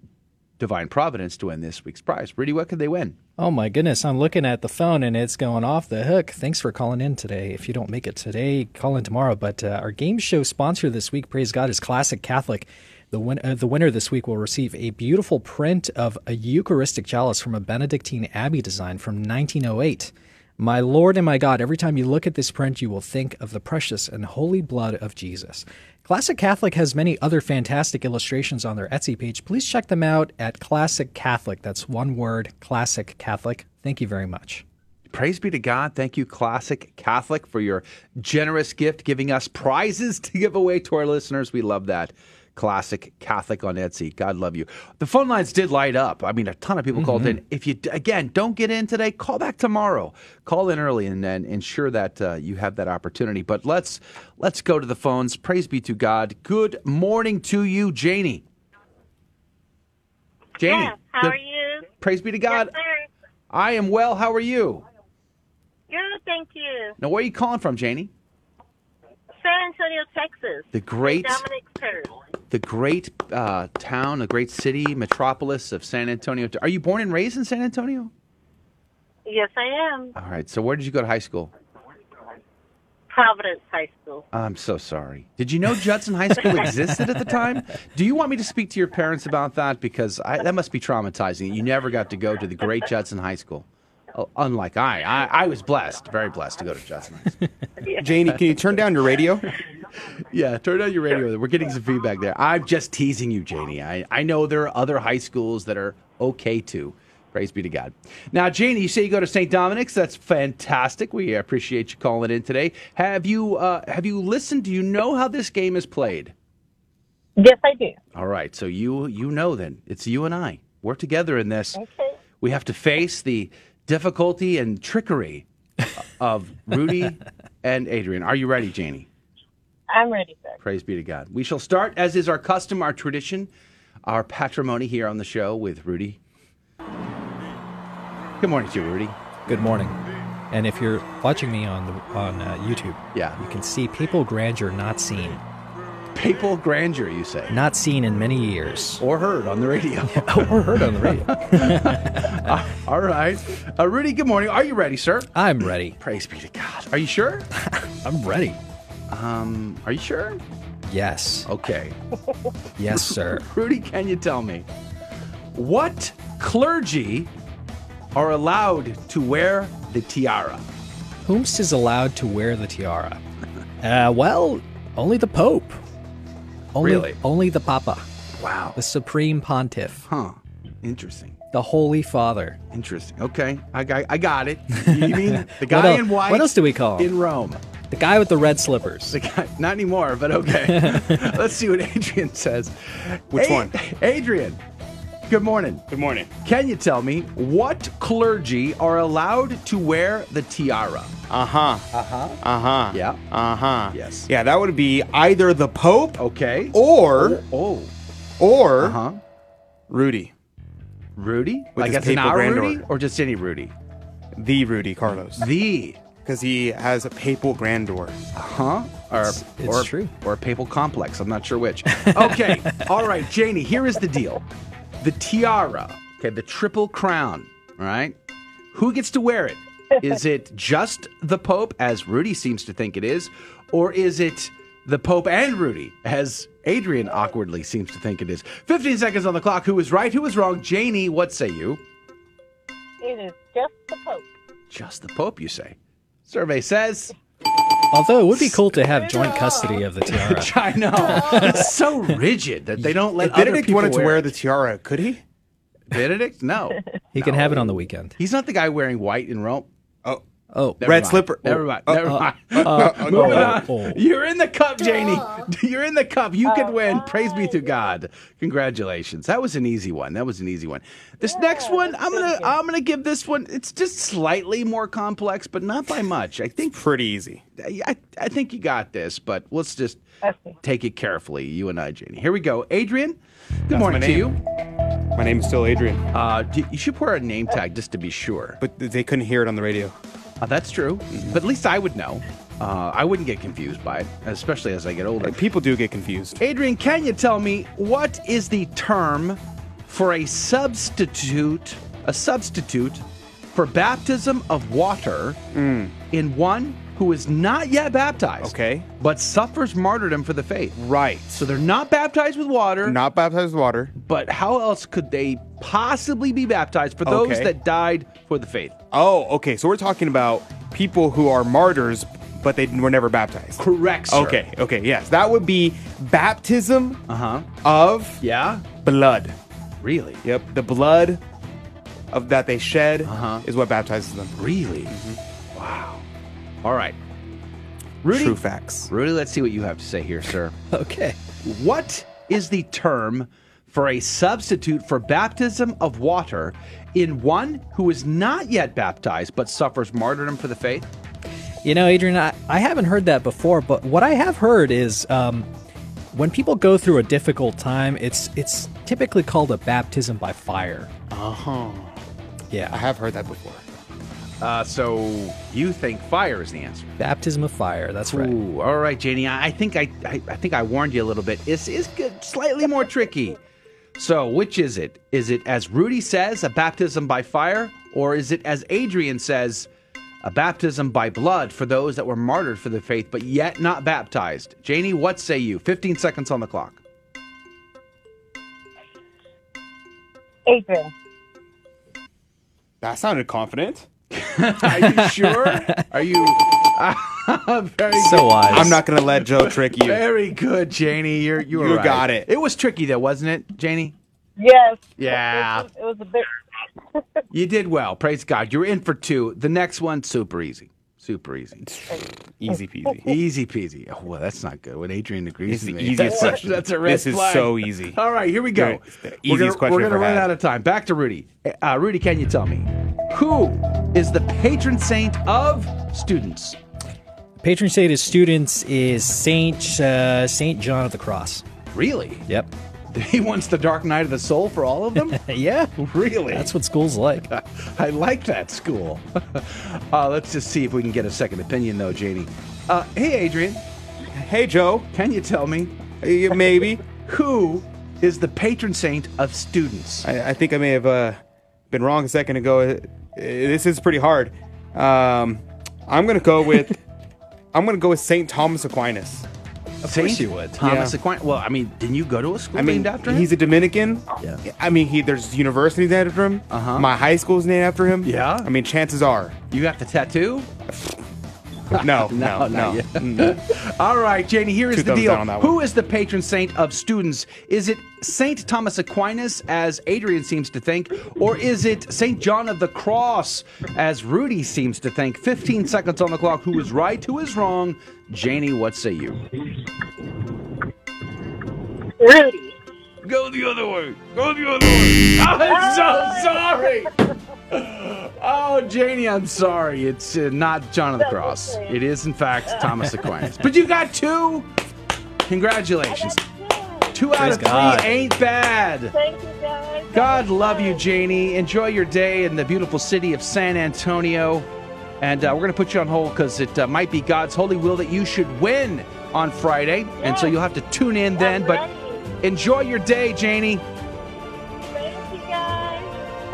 divine providence to win this week's prize. Rudy, what could they win? Oh my goodness, I'm looking at the phone and it's going off the hook. Thanks for calling in today. If you don't make it today, call in tomorrow. But uh, our game show sponsor this week, praise God, is Classic Catholic. The, win- uh, the winner this week will receive a beautiful print of a Eucharistic chalice from a Benedictine Abbey design from 1908. My Lord and my God, every time you look at this print, you will think of the precious and holy blood of Jesus. Classic Catholic has many other fantastic illustrations on their Etsy page. Please check them out at Classic Catholic. That's one word, Classic Catholic. Thank you very much. Praise be to God. Thank you, Classic Catholic, for your generous gift, giving us prizes to give away to our listeners. We love that. Classic Catholic on Etsy. God love you. The phone lines did light up. I mean, a ton of people called Mm-hmm. in. If you, again, don't get in today, call back tomorrow. Call in early and, and ensure that uh, you have that opportunity. But let's let's go to the phones. Praise be to God. Good morning to you, Janie. Janie. Yes, how good- are you? Praise be to God. Yes. I am well. How are you? Good, thank you. Now, where are you calling from, Janie? San Antonio, Texas. The great- Dominic Church. The great uh, town, the great city, metropolis of San Antonio. Are you born and raised in San Antonio? Yes, I am. All right. So, where did you go to high school? Providence High School. I'm so sorry. Did you know Judson High School *laughs* existed at the time? Do you want me to speak to your parents about that? Because I, that must be traumatizing. You never got to go to the great Judson High School. Oh, Unlike I, I, I was blessed, very blessed to go to Judson High School. Janie, can you turn down your radio? Yeah, turn on your radio. We're getting some feedback there. I'm just teasing you, Janie. I, I know there are other high schools that are okay too. Praise be to God. Now, Janie, you say you go to St. Dominic's. That's fantastic. We appreciate you calling in today. Have you uh, have you listened? Do you know how this game is played? Yes, I do. All right, so you you know then. It's you and I. We're together in this. Okay. We have to face the difficulty and trickery of Rudy *laughs* and Adrian. Are you ready, Janie? I'm ready, sir. Praise be to God. We shall start, as is our custom, our tradition, our patrimony here on the show with Rudy. Good morning to you, Rudy. Good morning. And if you're watching me on the, on uh, YouTube, yeah, you can see papal grandeur not seen. Papal grandeur, you say? Not seen in many years. Or heard on the radio. *laughs* or heard on the radio. *laughs* Uh, all right. Uh, Rudy, good morning. Are you ready, sir? I'm ready. Praise be to God. Are you sure? *laughs* I'm ready. Um, are you sure? Yes. Okay. Yes, sir. *laughs* Rudy, can you tell me what clergy are allowed to wear the tiara? Whomst is allowed to wear the tiara? Uh, well, only the Pope. Only, Really? Only the Papa. Wow. The Supreme Pontiff. Huh. Interesting. The Holy Father. Interesting. Okay, I got, I got it. You mean *laughs* the What guy el- in white? what else do we call him? in Rome? The guy with the red slippers. The guy, not anymore, but okay. *laughs* Let's see what Adrian says. Which A- one? Adrian. Good morning. Good morning. Can you tell me what clergy are allowed to wear the tiara? Uh huh. Uh huh. Uh huh. Yeah. Uh huh. Yes. Yeah, that would be either the Pope Okay. or Oh. or Uh huh. Rudy, Rudy? With like his as an papal our grandeur. Rudy or just any Rudy? the Rudy Carlos, The. Because he has a papal grandeur. Huh? Or, It's- it's or, true. Or a papal complex. I'm not sure which. Okay. *laughs* All right, Janie, here is the deal. The tiara, okay, the triple crown, all right? Who gets to wear it? *laughs* Is it just the Pope, as Rudy seems to think it is, or is it the Pope and Rudy, as Adrian awkwardly seems to think it is? 15 seconds on the clock. Who is right? Who is wrong? Janie, what say you? It is just the Pope. Just the Pope, you say. Survey says. Although it would be cool to have joint custody of the tiara. *laughs* I know. It's so rigid that they don't let If other Benedict people wanted to wear wear the tiara, could he? Benedict? No. He can have it on the weekend. He's not the guy wearing white in Rome. Oh. Oh, Never Red mind. slipper. Never Oh, mind. uh, Never uh, mind. uh, uh, *laughs* Moving oh, on. oh. You're in the cup, Janie. *laughs* You're in the cup. You can win. Praise be to God. Congratulations. That was an easy one. That was an easy one. This next one, I'm gonna I'm gonna give this one. It's just slightly more complex, but not by much. I think Pretty easy. I, I think you got this, but let's just take it carefully. You and I, Janie. Here we go. Adrian. Good That's morning to you. My name is still Adrian. Uh, you should wear a name tag just to be sure. But they couldn't hear it on the radio. Uh, that's true, but at least I would know. Uh, I wouldn't get confused by it, especially as I get older. People do get confused. Adrian, can you tell me what is the term for a substitute, a substitute for baptism of water in one who is not yet baptized, Okay. but suffers martyrdom for the faith? Right. So they're not baptized with water, Not baptized with water. but how else could they possibly be baptized for those Okay. that died for the faith? Oh, okay. So we're talking about people who are martyrs, but they were never baptized. Correct, sir. Okay. Okay. Yes, that would be baptism Uh huh. of Yeah. blood. Really? Yep. The blood of that they shed Uh-huh. is what baptizes them. Really? Wow. All right. Rudy. True facts. Rudy, let's see what you have to say here, sir. *laughs* Okay. What is the term for a substitute for baptism of water in one who is not yet baptized but suffers martyrdom for the faith? You know, Adrian, I, I haven't heard that before, but what I have heard is um, when people go through a difficult time, it's it's typically called a baptism by fire. Uh huh. Yeah. I have heard that before. Uh, so you think fire is the answer? Baptism of fire. That's right. Ooh, all right, Janie. I I think I, I I think I warned you a little bit. It's is slightly more tricky. So, which is it? Is it as Rudy says, a baptism by fire, or is it as Adrian says, a baptism by blood for those that were martyred for the faith but yet not baptized? Janie, what say you? 15 seconds on the clock. Adrian. That sounded confident. Are you sure? Are you *laughs* very So good. wise. I'm not gonna let Joe trick you. Very good, Janie. You're you were You right. got it. It was tricky though, wasn't it, Janie? Yes. Yeah. It was, it was a bit. *laughs* You did well. Praise God. You're in for two. The next one, super easy. Super easy. *laughs* Easy peasy. Easy peasy. Oh, well, that's not good. When Adrian agrees It's with me. easiest that's, question. That's a red This is so easy. All right, here we go. Very- we're easiest gonna, question We're I've going to ever run had. out of time. Back to Rudy. Uh, Rudy, can you tell me who is the patron saint of students? Patron saint of students is Saint uh, Saint John of the Cross. Really? Yep. *laughs* He wants the dark night of the soul for all of them? *laughs* yeah. really? That's what school's like. *laughs* I like that school. uh, let's just see if we can get a second opinion, though, Janie. Uh, hey, Adrian. Hey, Joe. Can you tell me Uh, Maybe. who is the patron saint of students? I, I think I may have uh, been wrong a second ago. Uh, This is pretty hard. Um, I'm gonna go with. I'm gonna go with Saint Thomas Aquinas. Of Saint course you would. Thomas Yeah. Aquinas. Well, I mean, didn't you go to a school I mean, named after him? he's a Dominican. Yeah. I mean, he there's universities named after him. Uh-huh. My high school's named after him. Yeah? I mean, chances are. you got the tattoo? *laughs* *laughs* *laughs* No, No, no, no. All right, Janie, here is Two the deal. down on that Who one. is the patron saint of students? Is it Saint Thomas Aquinas, as Adrian seems to think, or is it Saint John of the Cross, as Rudy seems to think? 15 seconds on the clock. Who is right? Who is wrong? Janie, what say you? Rudy. Go the other way. Go the other way. I'm so ah! sorry. *laughs* *laughs* Oh, Janie, I'm sorry. It's uh, not John of the Cross. It is, in fact, *laughs* Thomas Aquinas. But you got two. Congratulations. Two out Praise of three God. ain't bad. Thank you, guys. God love you, Janie. Enjoy your day in the beautiful city of San Antonio. And uh, we're going to put you on hold because it uh, might be God's holy will that you should win on Friday. And so you'll have to tune in then. I'm But ready. enjoy your day, Janie.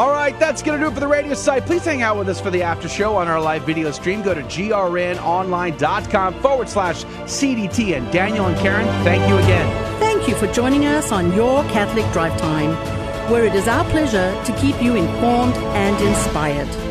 All right, that's going to do it for the radio site. Please hang out with us for the after show on our live video stream. Go to grnonline.com forward slash CDT. And Daniel and Karen, thank you again. Thank you for joining us on Your Catholic Drive Time, where it is our pleasure to keep you informed and inspired.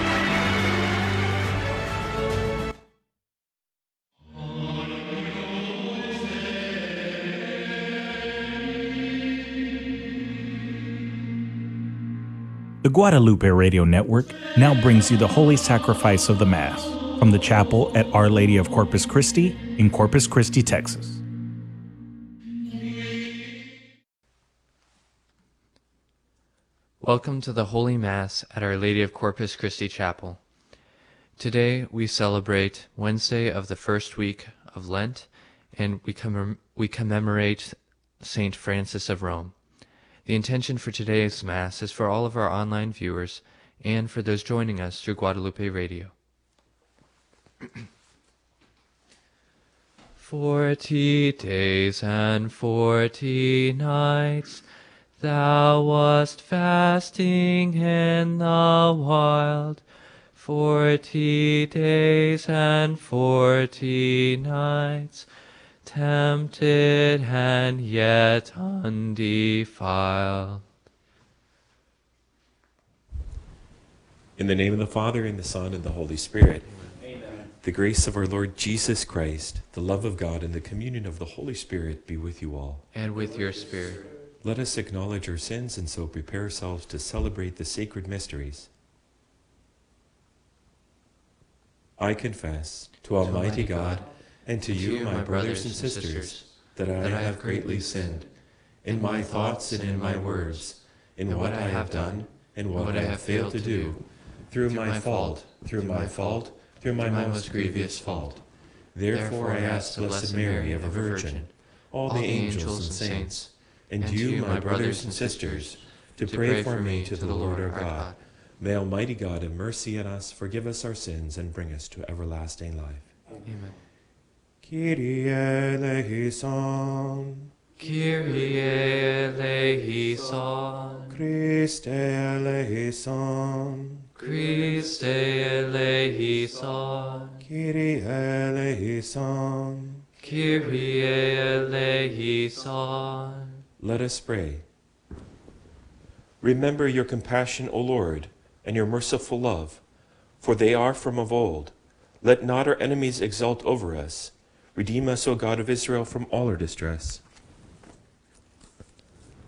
The Guadalupe Radio Network now brings you the Holy Sacrifice of the Mass from the chapel at Our Lady of Corpus Christi in Corpus Christi, Texas. Welcome to the Holy Mass at Our Lady of Corpus Christi Chapel. Today we celebrate Wednesday of the first week of Lent and we, commem- we commemorate Saint Francis of Rome. The intention for today's Mass is for all of our online viewers and for those joining us through Guadalupe Radio. *clears throat* Forty days and forty nights thou wast fasting in the wild. Forty days and forty nights tempted and yet undefiled. In the name of the Father, and the Son, and the Holy Spirit. Amen. The grace of our Lord Jesus Christ, the love of God, and the communion of the Holy Spirit be with you all. And with your spirit. Let us acknowledge our sins and so prepare ourselves to celebrate the sacred mysteries. I confess to Almighty God and to you, my brothers and sisters, that I have greatly sinned in my thoughts and in my words, in what I have done and what I have failed to do, through my fault, through my fault, through my most grievous fault. Therefore I ask the Blessed Mary, ever Virgin, all the angels and saints, and you, my brothers and sisters, to pray for me to the Lord our God. May Almighty God have mercy on us, forgive us our sins, and bring us to everlasting life. Amen. Kyrie eleison. Kyrie eleison. Christe eleison. Christe eleison. Kyrie eleison. Kyrie eleison. Let us pray. Remember your compassion, O Lord, and your merciful love, for they are from of old. Let not our enemies exult over us. Redeem us, O God of Israel, from all our distress.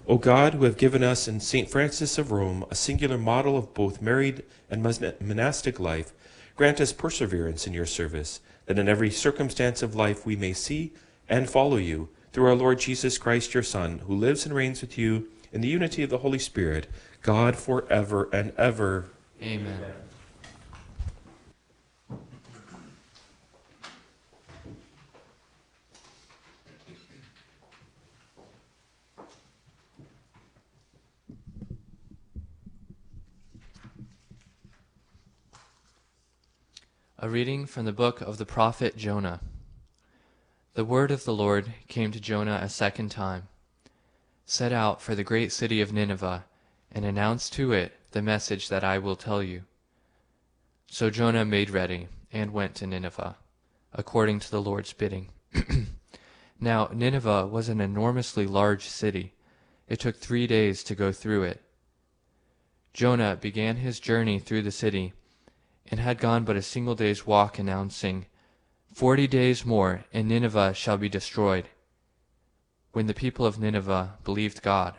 O God, who have given us in St. Frances of Rome a singular model of both married and monastic life, grant us perseverance in your service, that in every circumstance of life we may see and follow you, through our Lord Jesus Christ, your Son, who lives and reigns with you in the unity of the Holy Spirit, God for ever and ever. Amen. A reading from the book of the prophet Jonah. The word of the Lord came to Jonah a second time. Set out for the great city of Nineveh, and announce to it the message that I will tell you. So Jonah made ready, and went to Nineveh, according to the Lord's bidding. *clears throat* now Nineveh was an enormously large city. It took three days to go through it. Jonah began his journey through the city, and had gone but a single day's walk, announcing, Forty days more, and Nineveh shall be destroyed. When the people of Nineveh believed God,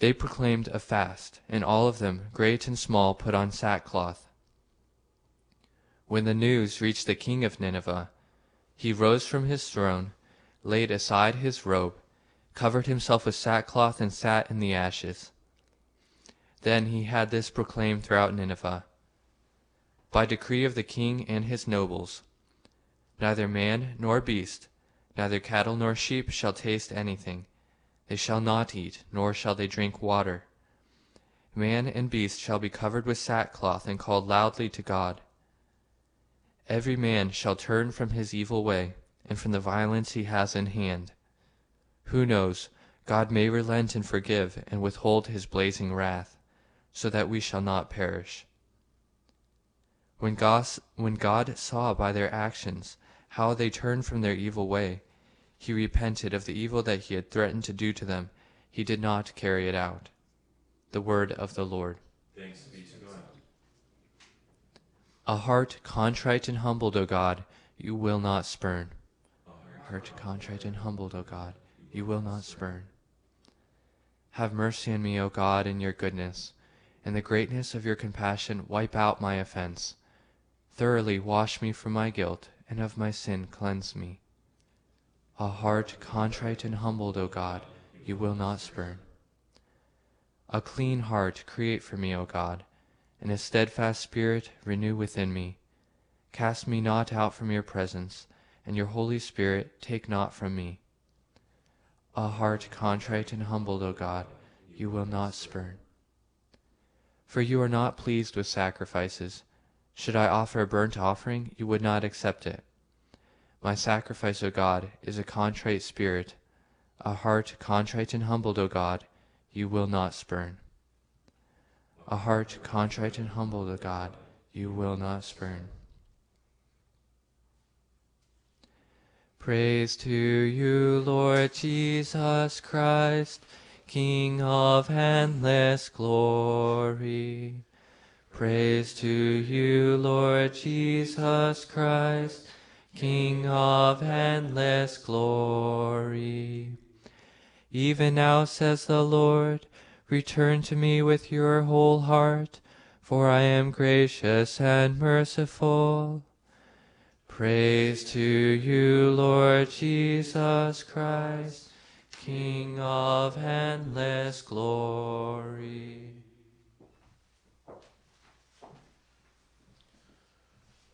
they proclaimed a fast, and all of them, great and small, put on sackcloth. When the news reached the king of Nineveh, he rose from his throne, laid aside his robe, covered himself with sackcloth, and sat in the ashes. Then he had this proclaimed throughout Nineveh by decree of the king and his nobles. Neither man nor beast, neither cattle nor sheep shall taste anything. They shall not eat, nor shall they drink water. Man and beast shall be covered with sackcloth and called loudly to God. Every man shall turn from his evil way and from the violence he has in hand. Who knows? God may relent and forgive and withhold his blazing wrath, so that we shall not perish. When God, when God saw by their actions how they turned from their evil way, he repented of the evil that he had threatened to do to them. He did not carry it out. The word of the Lord. Thanks be to God. A heart contrite and humbled, O God, you will not spurn. A heart contrite and humbled, O God, you will not spurn. Have mercy on me, O God, in your goodness. In the greatness of your compassion, wipe out my offense. Thoroughly wash me from my guilt, and of my sin cleanse me. A heart contrite and humbled, O God, you will not spurn. A clean heart create for me, O God, and a steadfast spirit renew within me. Cast me not out from your presence, and your Holy Spirit take not from me. A heart contrite and humbled, O God, you will not spurn. For you are not pleased with sacrifices. Should I offer a burnt offering, you would not accept it. My sacrifice, O God, is a contrite spirit. A heart contrite and humbled, O God, you will not spurn. A heart contrite and humbled, O God, you will not spurn. Praise to you, Lord Jesus Christ, King of endless glory. Praise to you, Lord Jesus Christ, King of endless glory. Even now, says the Lord, return to me with your whole heart, for I am gracious and merciful. Praise to you, Lord Jesus Christ, King of endless glory.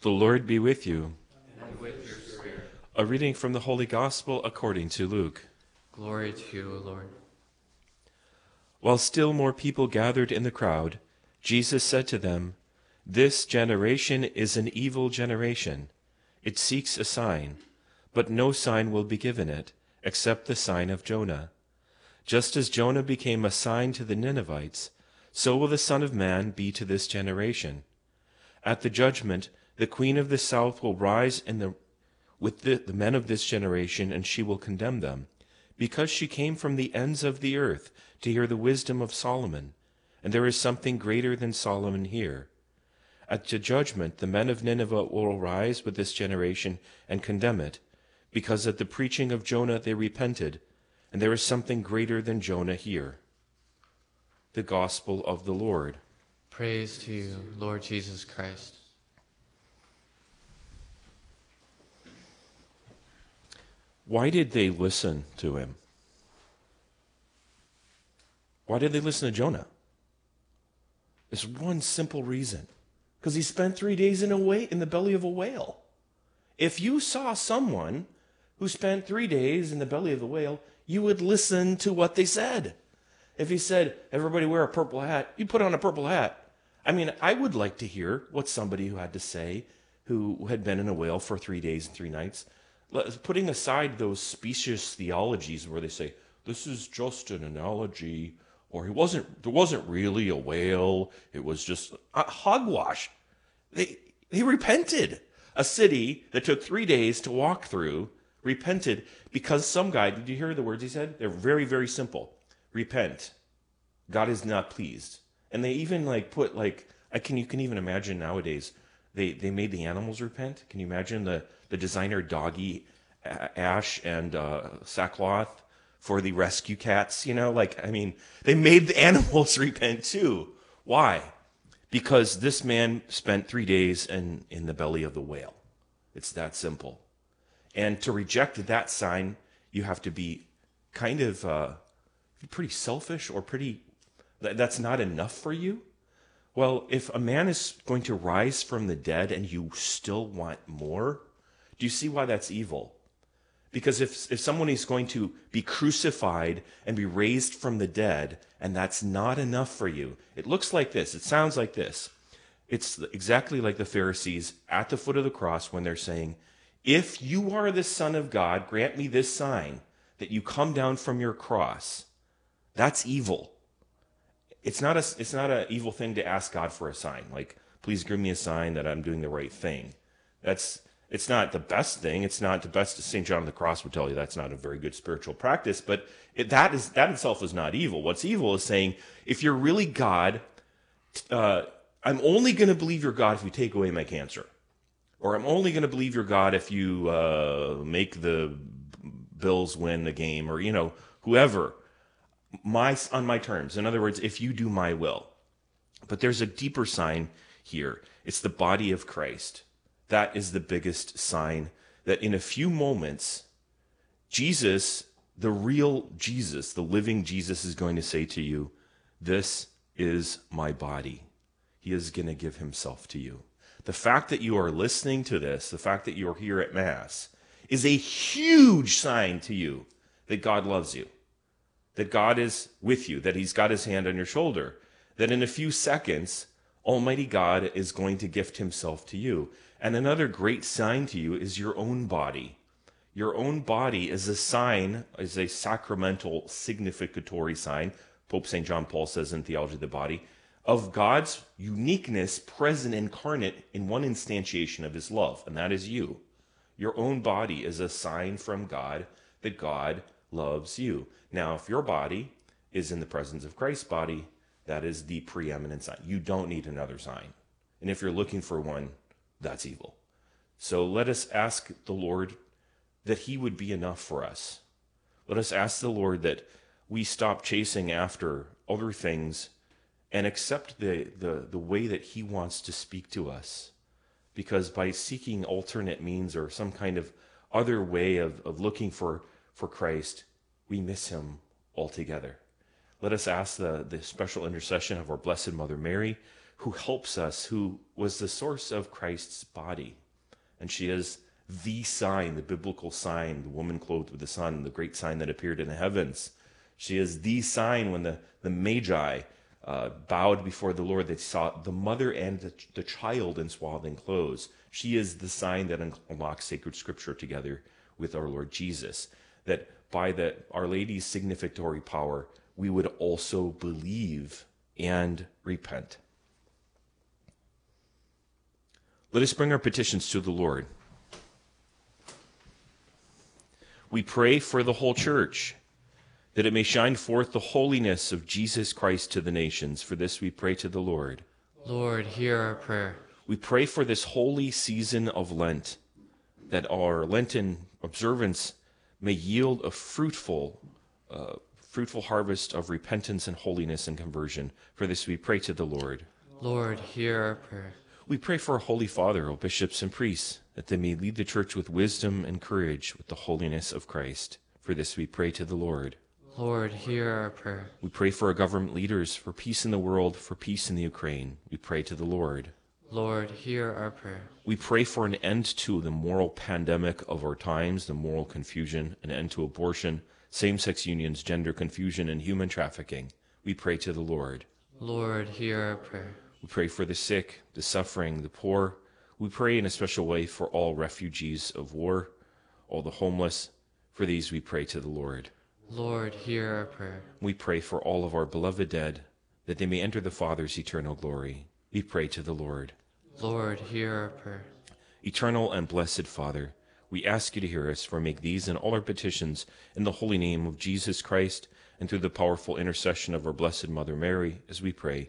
The Lord be with you. And with your spirit. A reading from the Holy Gospel according to Luke. Glory to you, O Lord. While still more people gathered in the crowd, Jesus said to them, This generation is an evil generation. It seeks a sign, but no sign will be given it, except the sign of Jonah. Just as Jonah became a sign to the Ninevites, so will the Son of Man be to this generation. At the judgment, the queen of the south will rise in the, with the, the men of this generation, and she will condemn them, because she came from the ends of the earth to hear the wisdom of Solomon, and there is something greater than Solomon here. At the judgment, the men of Nineveh will arise with this generation and condemn it, because at the preaching of Jonah they repented, and there is something greater than Jonah here. The Gospel of the Lord. Praise to you, Lord Jesus Christ. Why did they listen to him? Why did they listen to Jonah? There's one simple reason. Because he spent three days in a way in the belly of a whale. If you saw someone who spent three days in the belly of the whale, you would listen to what they said. If he said, everybody wear a purple hat, you put on a purple hat. I mean, I would like to hear what somebody who had to say who had been in a whale for three days and three nights putting aside those specious theologies where they say this is just an analogy or he wasn't there wasn't really a whale it was just a hogwash. They they repented. A city that took 3 days to walk through repented because some guy did you hear the words he said? They're very very simple. Repent. God is not pleased. And they even like put like i can you can even imagine nowadays they they made the animals repent. Can you imagine the the designer doggy ash and uh, sackcloth for the rescue cats. You know, like, I mean, they made the *laughs* animals repent too. Why? Because this man spent three days in, in the belly of the whale. It's that simple. And to reject that sign, you have to be kind of uh, pretty selfish or pretty, that's not enough for you. Well, if a man is going to rise from the dead and you still want more, do you see why that's evil? Because if, if someone is going to be crucified and be raised from the dead, and that's not enough for you, it looks like this. It sounds like this. It's exactly like the Pharisees at the foot of the cross when they're saying, If you are the Son of God, grant me this sign that you come down from your cross, that's evil. It's not a it's not an evil thing to ask God for a sign. Like, please give me a sign that I'm doing the right thing. That's it's not the best thing. It's not the best. St. John of the Cross would tell you that's not a very good spiritual practice. But it, that is that itself is not evil. What's evil is saying if you're really God, uh, I'm only going to believe you're God if you take away my cancer, or I'm only going to believe you're God if you uh, make the Bills win the game, or you know whoever my on my terms. In other words, if you do my will. But there's a deeper sign here. It's the body of Christ. That is the biggest sign that in a few moments, Jesus, the real Jesus, the living Jesus, is going to say to you, This is my body. He is going to give himself to you. The fact that you are listening to this, the fact that you're here at Mass, is a huge sign to you that God loves you, that God is with you, that He's got His hand on your shoulder, that in a few seconds, Almighty God is going to gift Himself to you. And another great sign to you is your own body. Your own body is a sign, is a sacramental significatory sign, Pope St. John Paul says in Theology of the Body, of God's uniqueness present incarnate in one instantiation of his love, and that is you. Your own body is a sign from God that God loves you. Now, if your body is in the presence of Christ's body, that is the preeminent sign. You don't need another sign. And if you're looking for one, that's evil. So let us ask the Lord that He would be enough for us. Let us ask the Lord that we stop chasing after other things and accept the, the, the way that He wants to speak to us. Because by seeking alternate means or some kind of other way of, of looking for, for Christ, we miss Him altogether. Let us ask the, the special intercession of our Blessed Mother Mary, who helps us, who was the source of Christ's body. And she is the sign, the biblical sign, the woman clothed with the sun, the great sign that appeared in the heavens. She is the sign when the, the Magi uh, bowed before the Lord, they saw the mother and the, the child in swathing clothes. She is the sign that unlocks sacred scripture together with our Lord Jesus. That by the Our Lady's significatory power, we would also believe and repent. Let us bring our petitions to the Lord. We pray for the whole church, that it may shine forth the holiness of Jesus Christ to the nations. For this we pray to the Lord. Lord, hear our prayer. We pray for this holy season of Lent, that our Lenten observance may yield a fruitful, uh, fruitful harvest of repentance and holiness and conversion. For this we pray to the Lord. Lord, hear our prayer. We pray for our Holy Father, O bishops and priests, that they may lead the church with wisdom and courage with the holiness of Christ. For this we pray to the Lord. Lord, hear our prayer. We pray for our government leaders, for peace in the world, for peace in the Ukraine. We pray to the Lord. Lord, hear our prayer. We pray for an end to the moral pandemic of our times, the moral confusion, an end to abortion, same sex unions, gender confusion, and human trafficking. We pray to the Lord. Lord, hear our prayer. We pray for the sick, the suffering, the poor. We pray in a special way for all refugees of war, all the homeless. For these we pray to the Lord. Lord, hear our prayer. We pray for all of our beloved dead, that they may enter the Father's eternal glory. We pray to the Lord. Lord, hear our prayer. Eternal and blessed Father, we ask you to hear us, for make these and all our petitions in the holy name of Jesus Christ, and through the powerful intercession of our blessed Mother Mary, as we pray.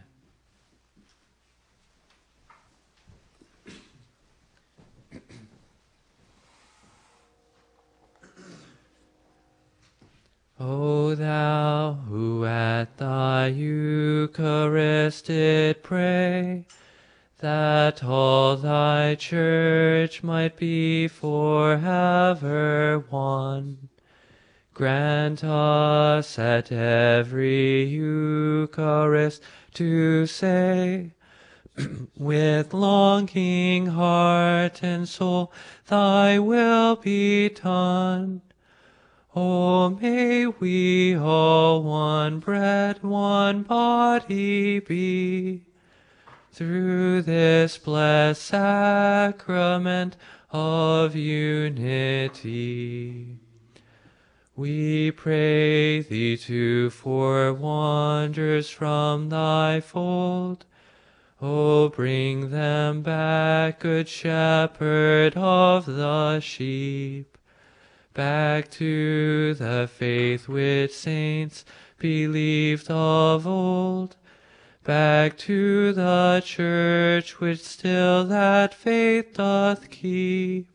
O thou who at thy Eucharist did pray, that all thy church might be forever one, grant us at every Eucharist to say, *clears throat* with longing heart and soul, thy will be done. Oh, may we all one bread, one body be, through this blessed sacrament of unity. We pray thee to for wonders from thy fold. O bring them back, good shepherd of the sheep, back to the faith which saints believed of old, back to the church which still that faith doth keep.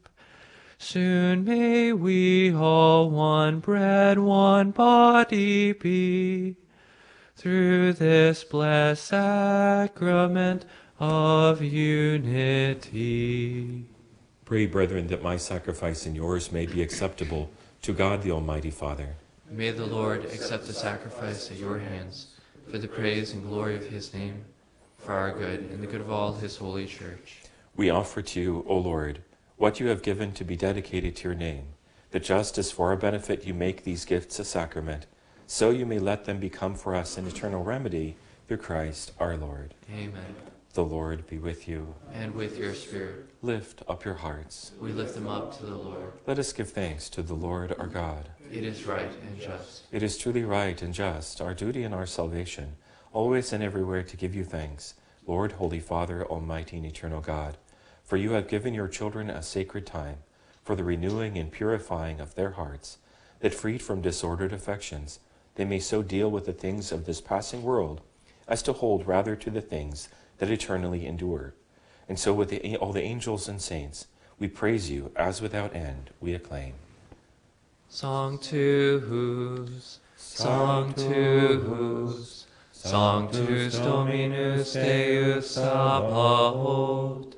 Soon may we all one bread, one body be, through this blessed sacrament of unity. Pray, brethren, that my sacrifice and yours may be acceptable to God the Almighty Father. May the Lord accept the sacrifice at your hands for the praise and glory of his name, for our good and the good of all his holy church. We offer to you, O Lord, what you have given to be dedicated to your name, that just as for our benefit you make these gifts a sacrament, so you may let them become for us an eternal remedy through Christ our Lord. Amen. The Lord be with you. And with your spirit. Lift up your hearts. We lift them up to the Lord. Let us give thanks to the Lord our God. It is right and just. It is truly right and just, our duty and our salvation, always and everywhere to give you thanks, Lord, Holy Father, Almighty and eternal God. For you have given your children a sacred time for the renewing and purifying of their hearts, that freed from disordered affections, they may so deal with the things of this passing world as to hold rather to the things that eternally endure. And so, with the, all the angels and saints, we praise you as without end we acclaim. Sanctus, song to whose, Sanctus Dominus Deus Sabaoth,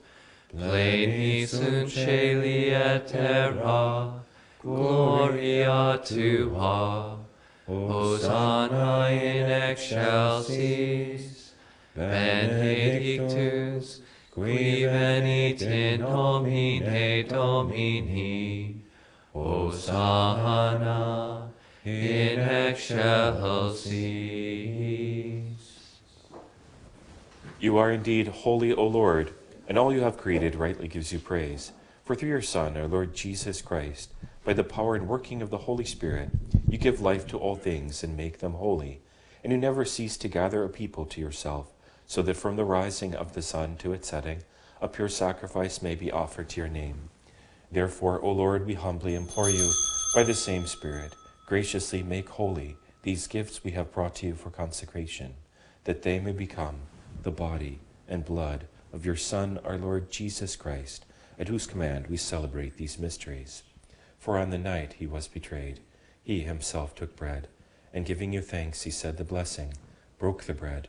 Pleni sunt celi et terra, gloria tua, Hosanna in excelsis, benedictus, qui venit in nomine Domini, Hosanna in excelsis. You are indeed holy, O Lord, and all you have created rightly gives you praise. For through your Son, our Lord Jesus Christ, by the power and working of the Holy Spirit, you give life to all things and make them holy, and you never cease to gather a people to yourself, so that from the rising of the sun to its setting, a pure sacrifice may be offered to your name. Therefore, O Lord, we humbly implore you, by the same Spirit, graciously make holy these gifts we have brought to you for consecration, that they may become the body and blood of your Son, our Lord Jesus Christ, at whose command we celebrate these mysteries. For on the night he was betrayed, he himself took bread, and giving you thanks, he said the blessing, broke the bread,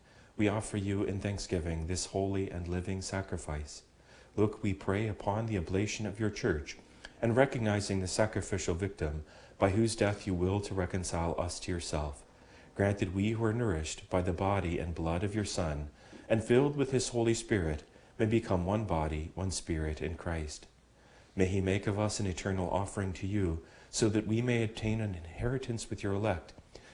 we offer you in thanksgiving this holy and living sacrifice. Look, we pray upon the oblation of your church, and recognizing the sacrificial victim by whose death you will to reconcile us to yourself. Grant that we who are nourished by the body and blood of your Son, and filled with his Holy Spirit, may become one body, one spirit in Christ. May he make of us an eternal offering to you, so that we may obtain an inheritance with your elect,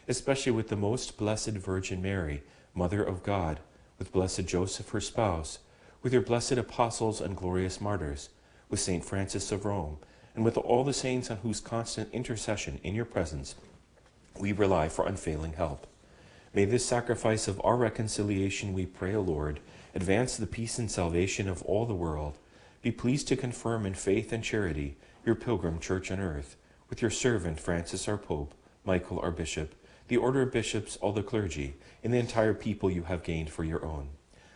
especially with the most blessed Virgin Mary, Mother of God, with blessed Joseph her spouse, with your blessed apostles and glorious martyrs, with Saint Frances of Rome, and with all the saints on whose constant intercession in your presence we rely for unfailing help. May this sacrifice of our reconciliation, we pray, O Lord, advance the peace and salvation of all the world. Be pleased to confirm in faith and charity your pilgrim church on earth, with your servant Francis our Pope, Michael our Bishop, the order of bishops, all the clergy, and the entire people you have gained for your own.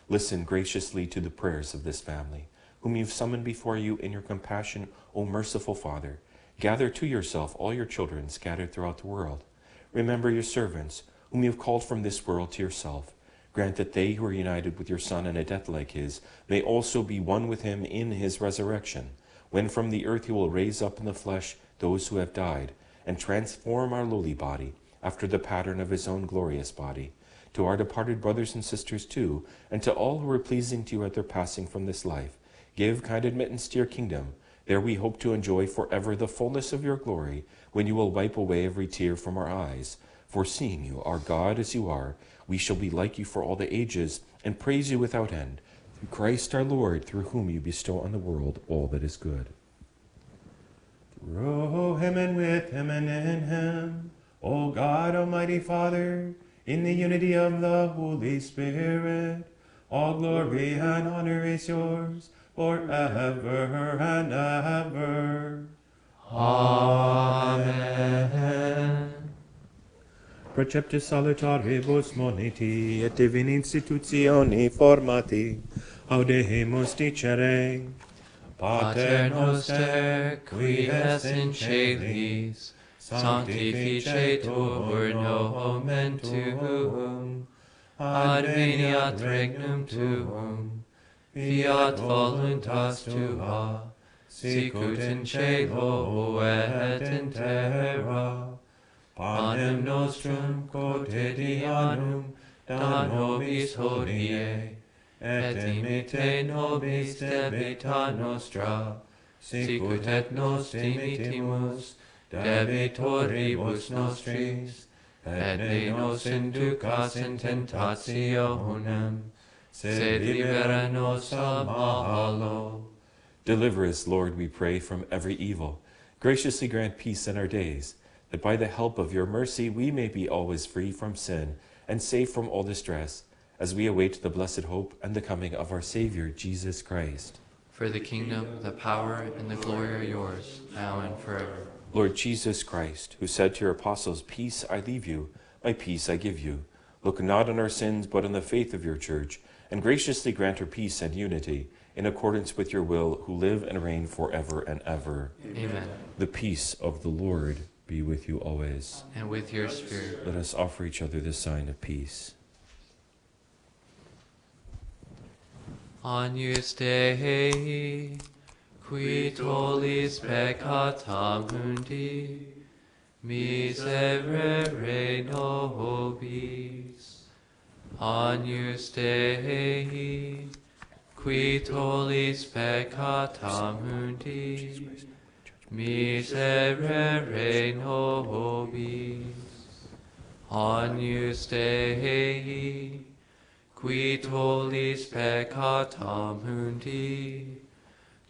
Listen graciously to the prayers of this family, whom you've summoned before you in your compassion, O merciful Father. Gather to yourself all your children scattered throughout the world. Remember your servants, whom you have called from this world to yourself. Grant that they who are united with your Son in a death like his may also be one with him in his resurrection, when from the earth he will raise up in the flesh those who have died, and transform our lowly body after the pattern of his own glorious body. To our departed brothers and sisters too, and to all who are pleasing to you at their passing from this life, give kind admittance to your kingdom. There we hope to enjoy forever the fullness of your glory, when you will wipe away every tear from our eyes. For seeing you, our God as you are, we shall be like you for all the ages, and praise you without end. Through Christ our Lord, through whom you bestow on the world all that is good. Through him and with him and in him, O God, Almighty Father, in the unity of the Holy Spirit, all glory and honor is yours forever and ever. Amen. Preceptus salutaribus moniti et divini institutioni formati, audemus dicere, Pater noster, qui es in celis, sanctificetur nomen tuum, adveniat regnum tuum, fiat voluntas tua, sicut in cielo et in terra, panem nostrum quotidianum da nobis hodie, et imite nobis debita nostra, sicut et nos dimitimus, debitoribus nostris, et ne nos inducas in tentationem, sed libera nos a malo. Deliver us, Lord, we pray, from every evil. Graciously grant peace in our days, that by the help of your mercy we may be always free from sin and safe from all distress, as we await the blessed hope and the coming of our Savior, Jesus Christ. For the kingdom, the power, and the glory are yours, now and forever. Lord Jesus Christ, who said to your apostles, Peace I leave you, my peace I give you, look not on our sins, but on the faith of your church, and graciously grant her peace and unity, in accordance with your will, who live and reign forever and ever. Amen. The peace of the Lord be with you always. And with your spirit. Let us offer each other the sign of peace. On Agnus Dei, qui tollis peccata mundi, miserere nobis. Agnus Dei, qui tollis peccata mundi, miserere nobis. Agnus Dei, qui tollis peccatam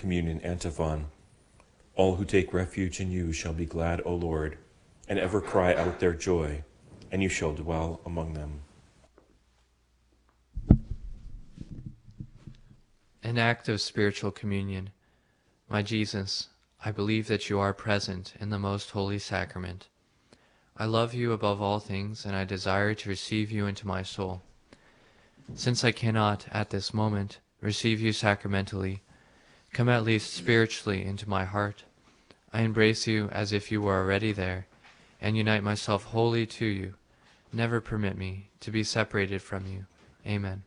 Communion antiphon. All who take refuge in you shall be glad, O Lord, and ever cry out their joy, and you shall dwell among them. An act of spiritual communion. My Jesus, I believe that you are present in the most holy sacrament. I love you above all things, and I desire to receive you into my soul. Since I cannot, at this moment, receive you sacramentally, come at least spiritually into my heart. I embrace you as if you were already there, and unite myself wholly to you. Never permit me to be separated from you. Amen.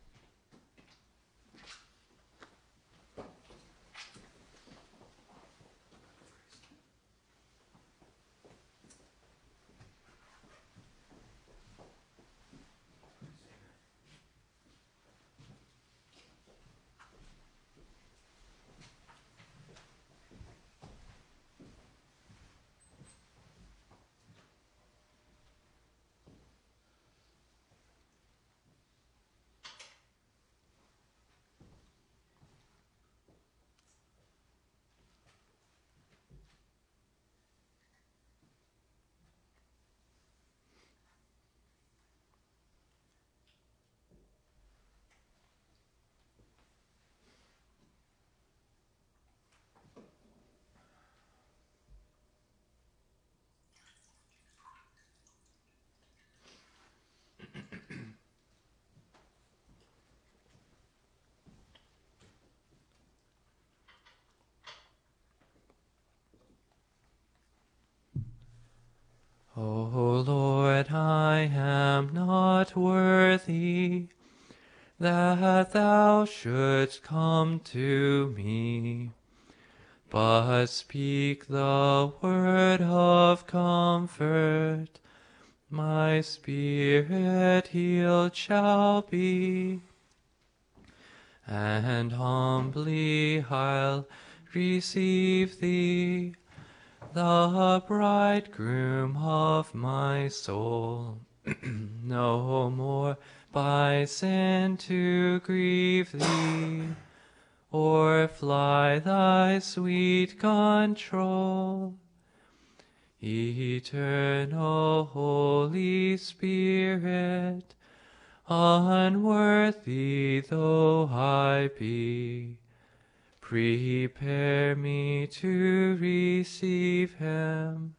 O Lord, I am not worthy that thou shouldst come to me, but speak the word of comfort. My spirit healed shall be, and humbly I'll receive thee the bridegroom of my soul, *clears throat* no more by sin to grieve thee, or fly thy sweet control. Eternal Holy Spirit, unworthy though I be, Prepare me to receive him,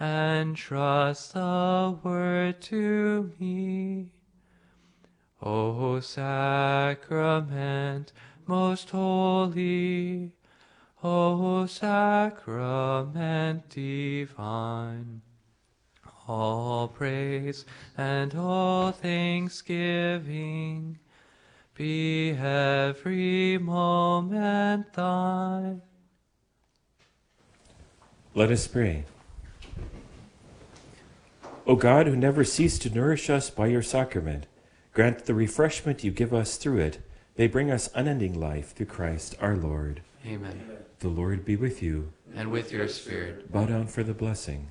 and trust the word to me. O sacrament most holy, O sacrament divine, all praise and all thanksgiving be every moment thine. Let us pray. O God, who never cease to nourish us by your sacrament, grant the refreshment you give us through it may bring us unending life through Christ our Lord. Amen. The Lord be with you. And with your spirit. Bow down for the blessing.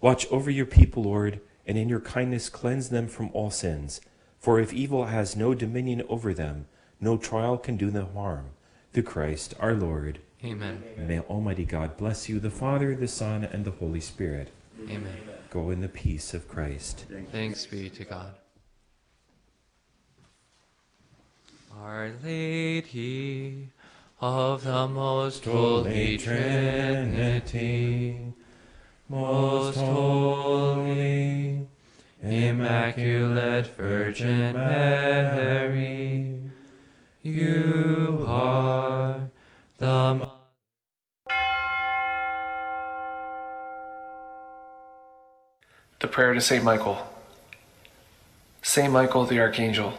Watch over your people, Lord, and in your kindness cleanse them from all sins. For if evil has no dominion over them, no trial can do them harm. Through Christ our Lord. Amen. May Almighty God bless you, the Father, the Son, and the Holy Spirit. Amen. Go in the peace of Christ. Thanks be to God. Our Lady of the most holy Trinity, most holy, Immaculate Virgin Mary, you are the The prayer to Saint Michael. Saint Michael the Archangel,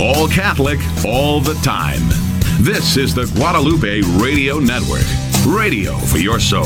All Catholic, all the time. This is the Guadalupe Radio Network. Radio for your soul.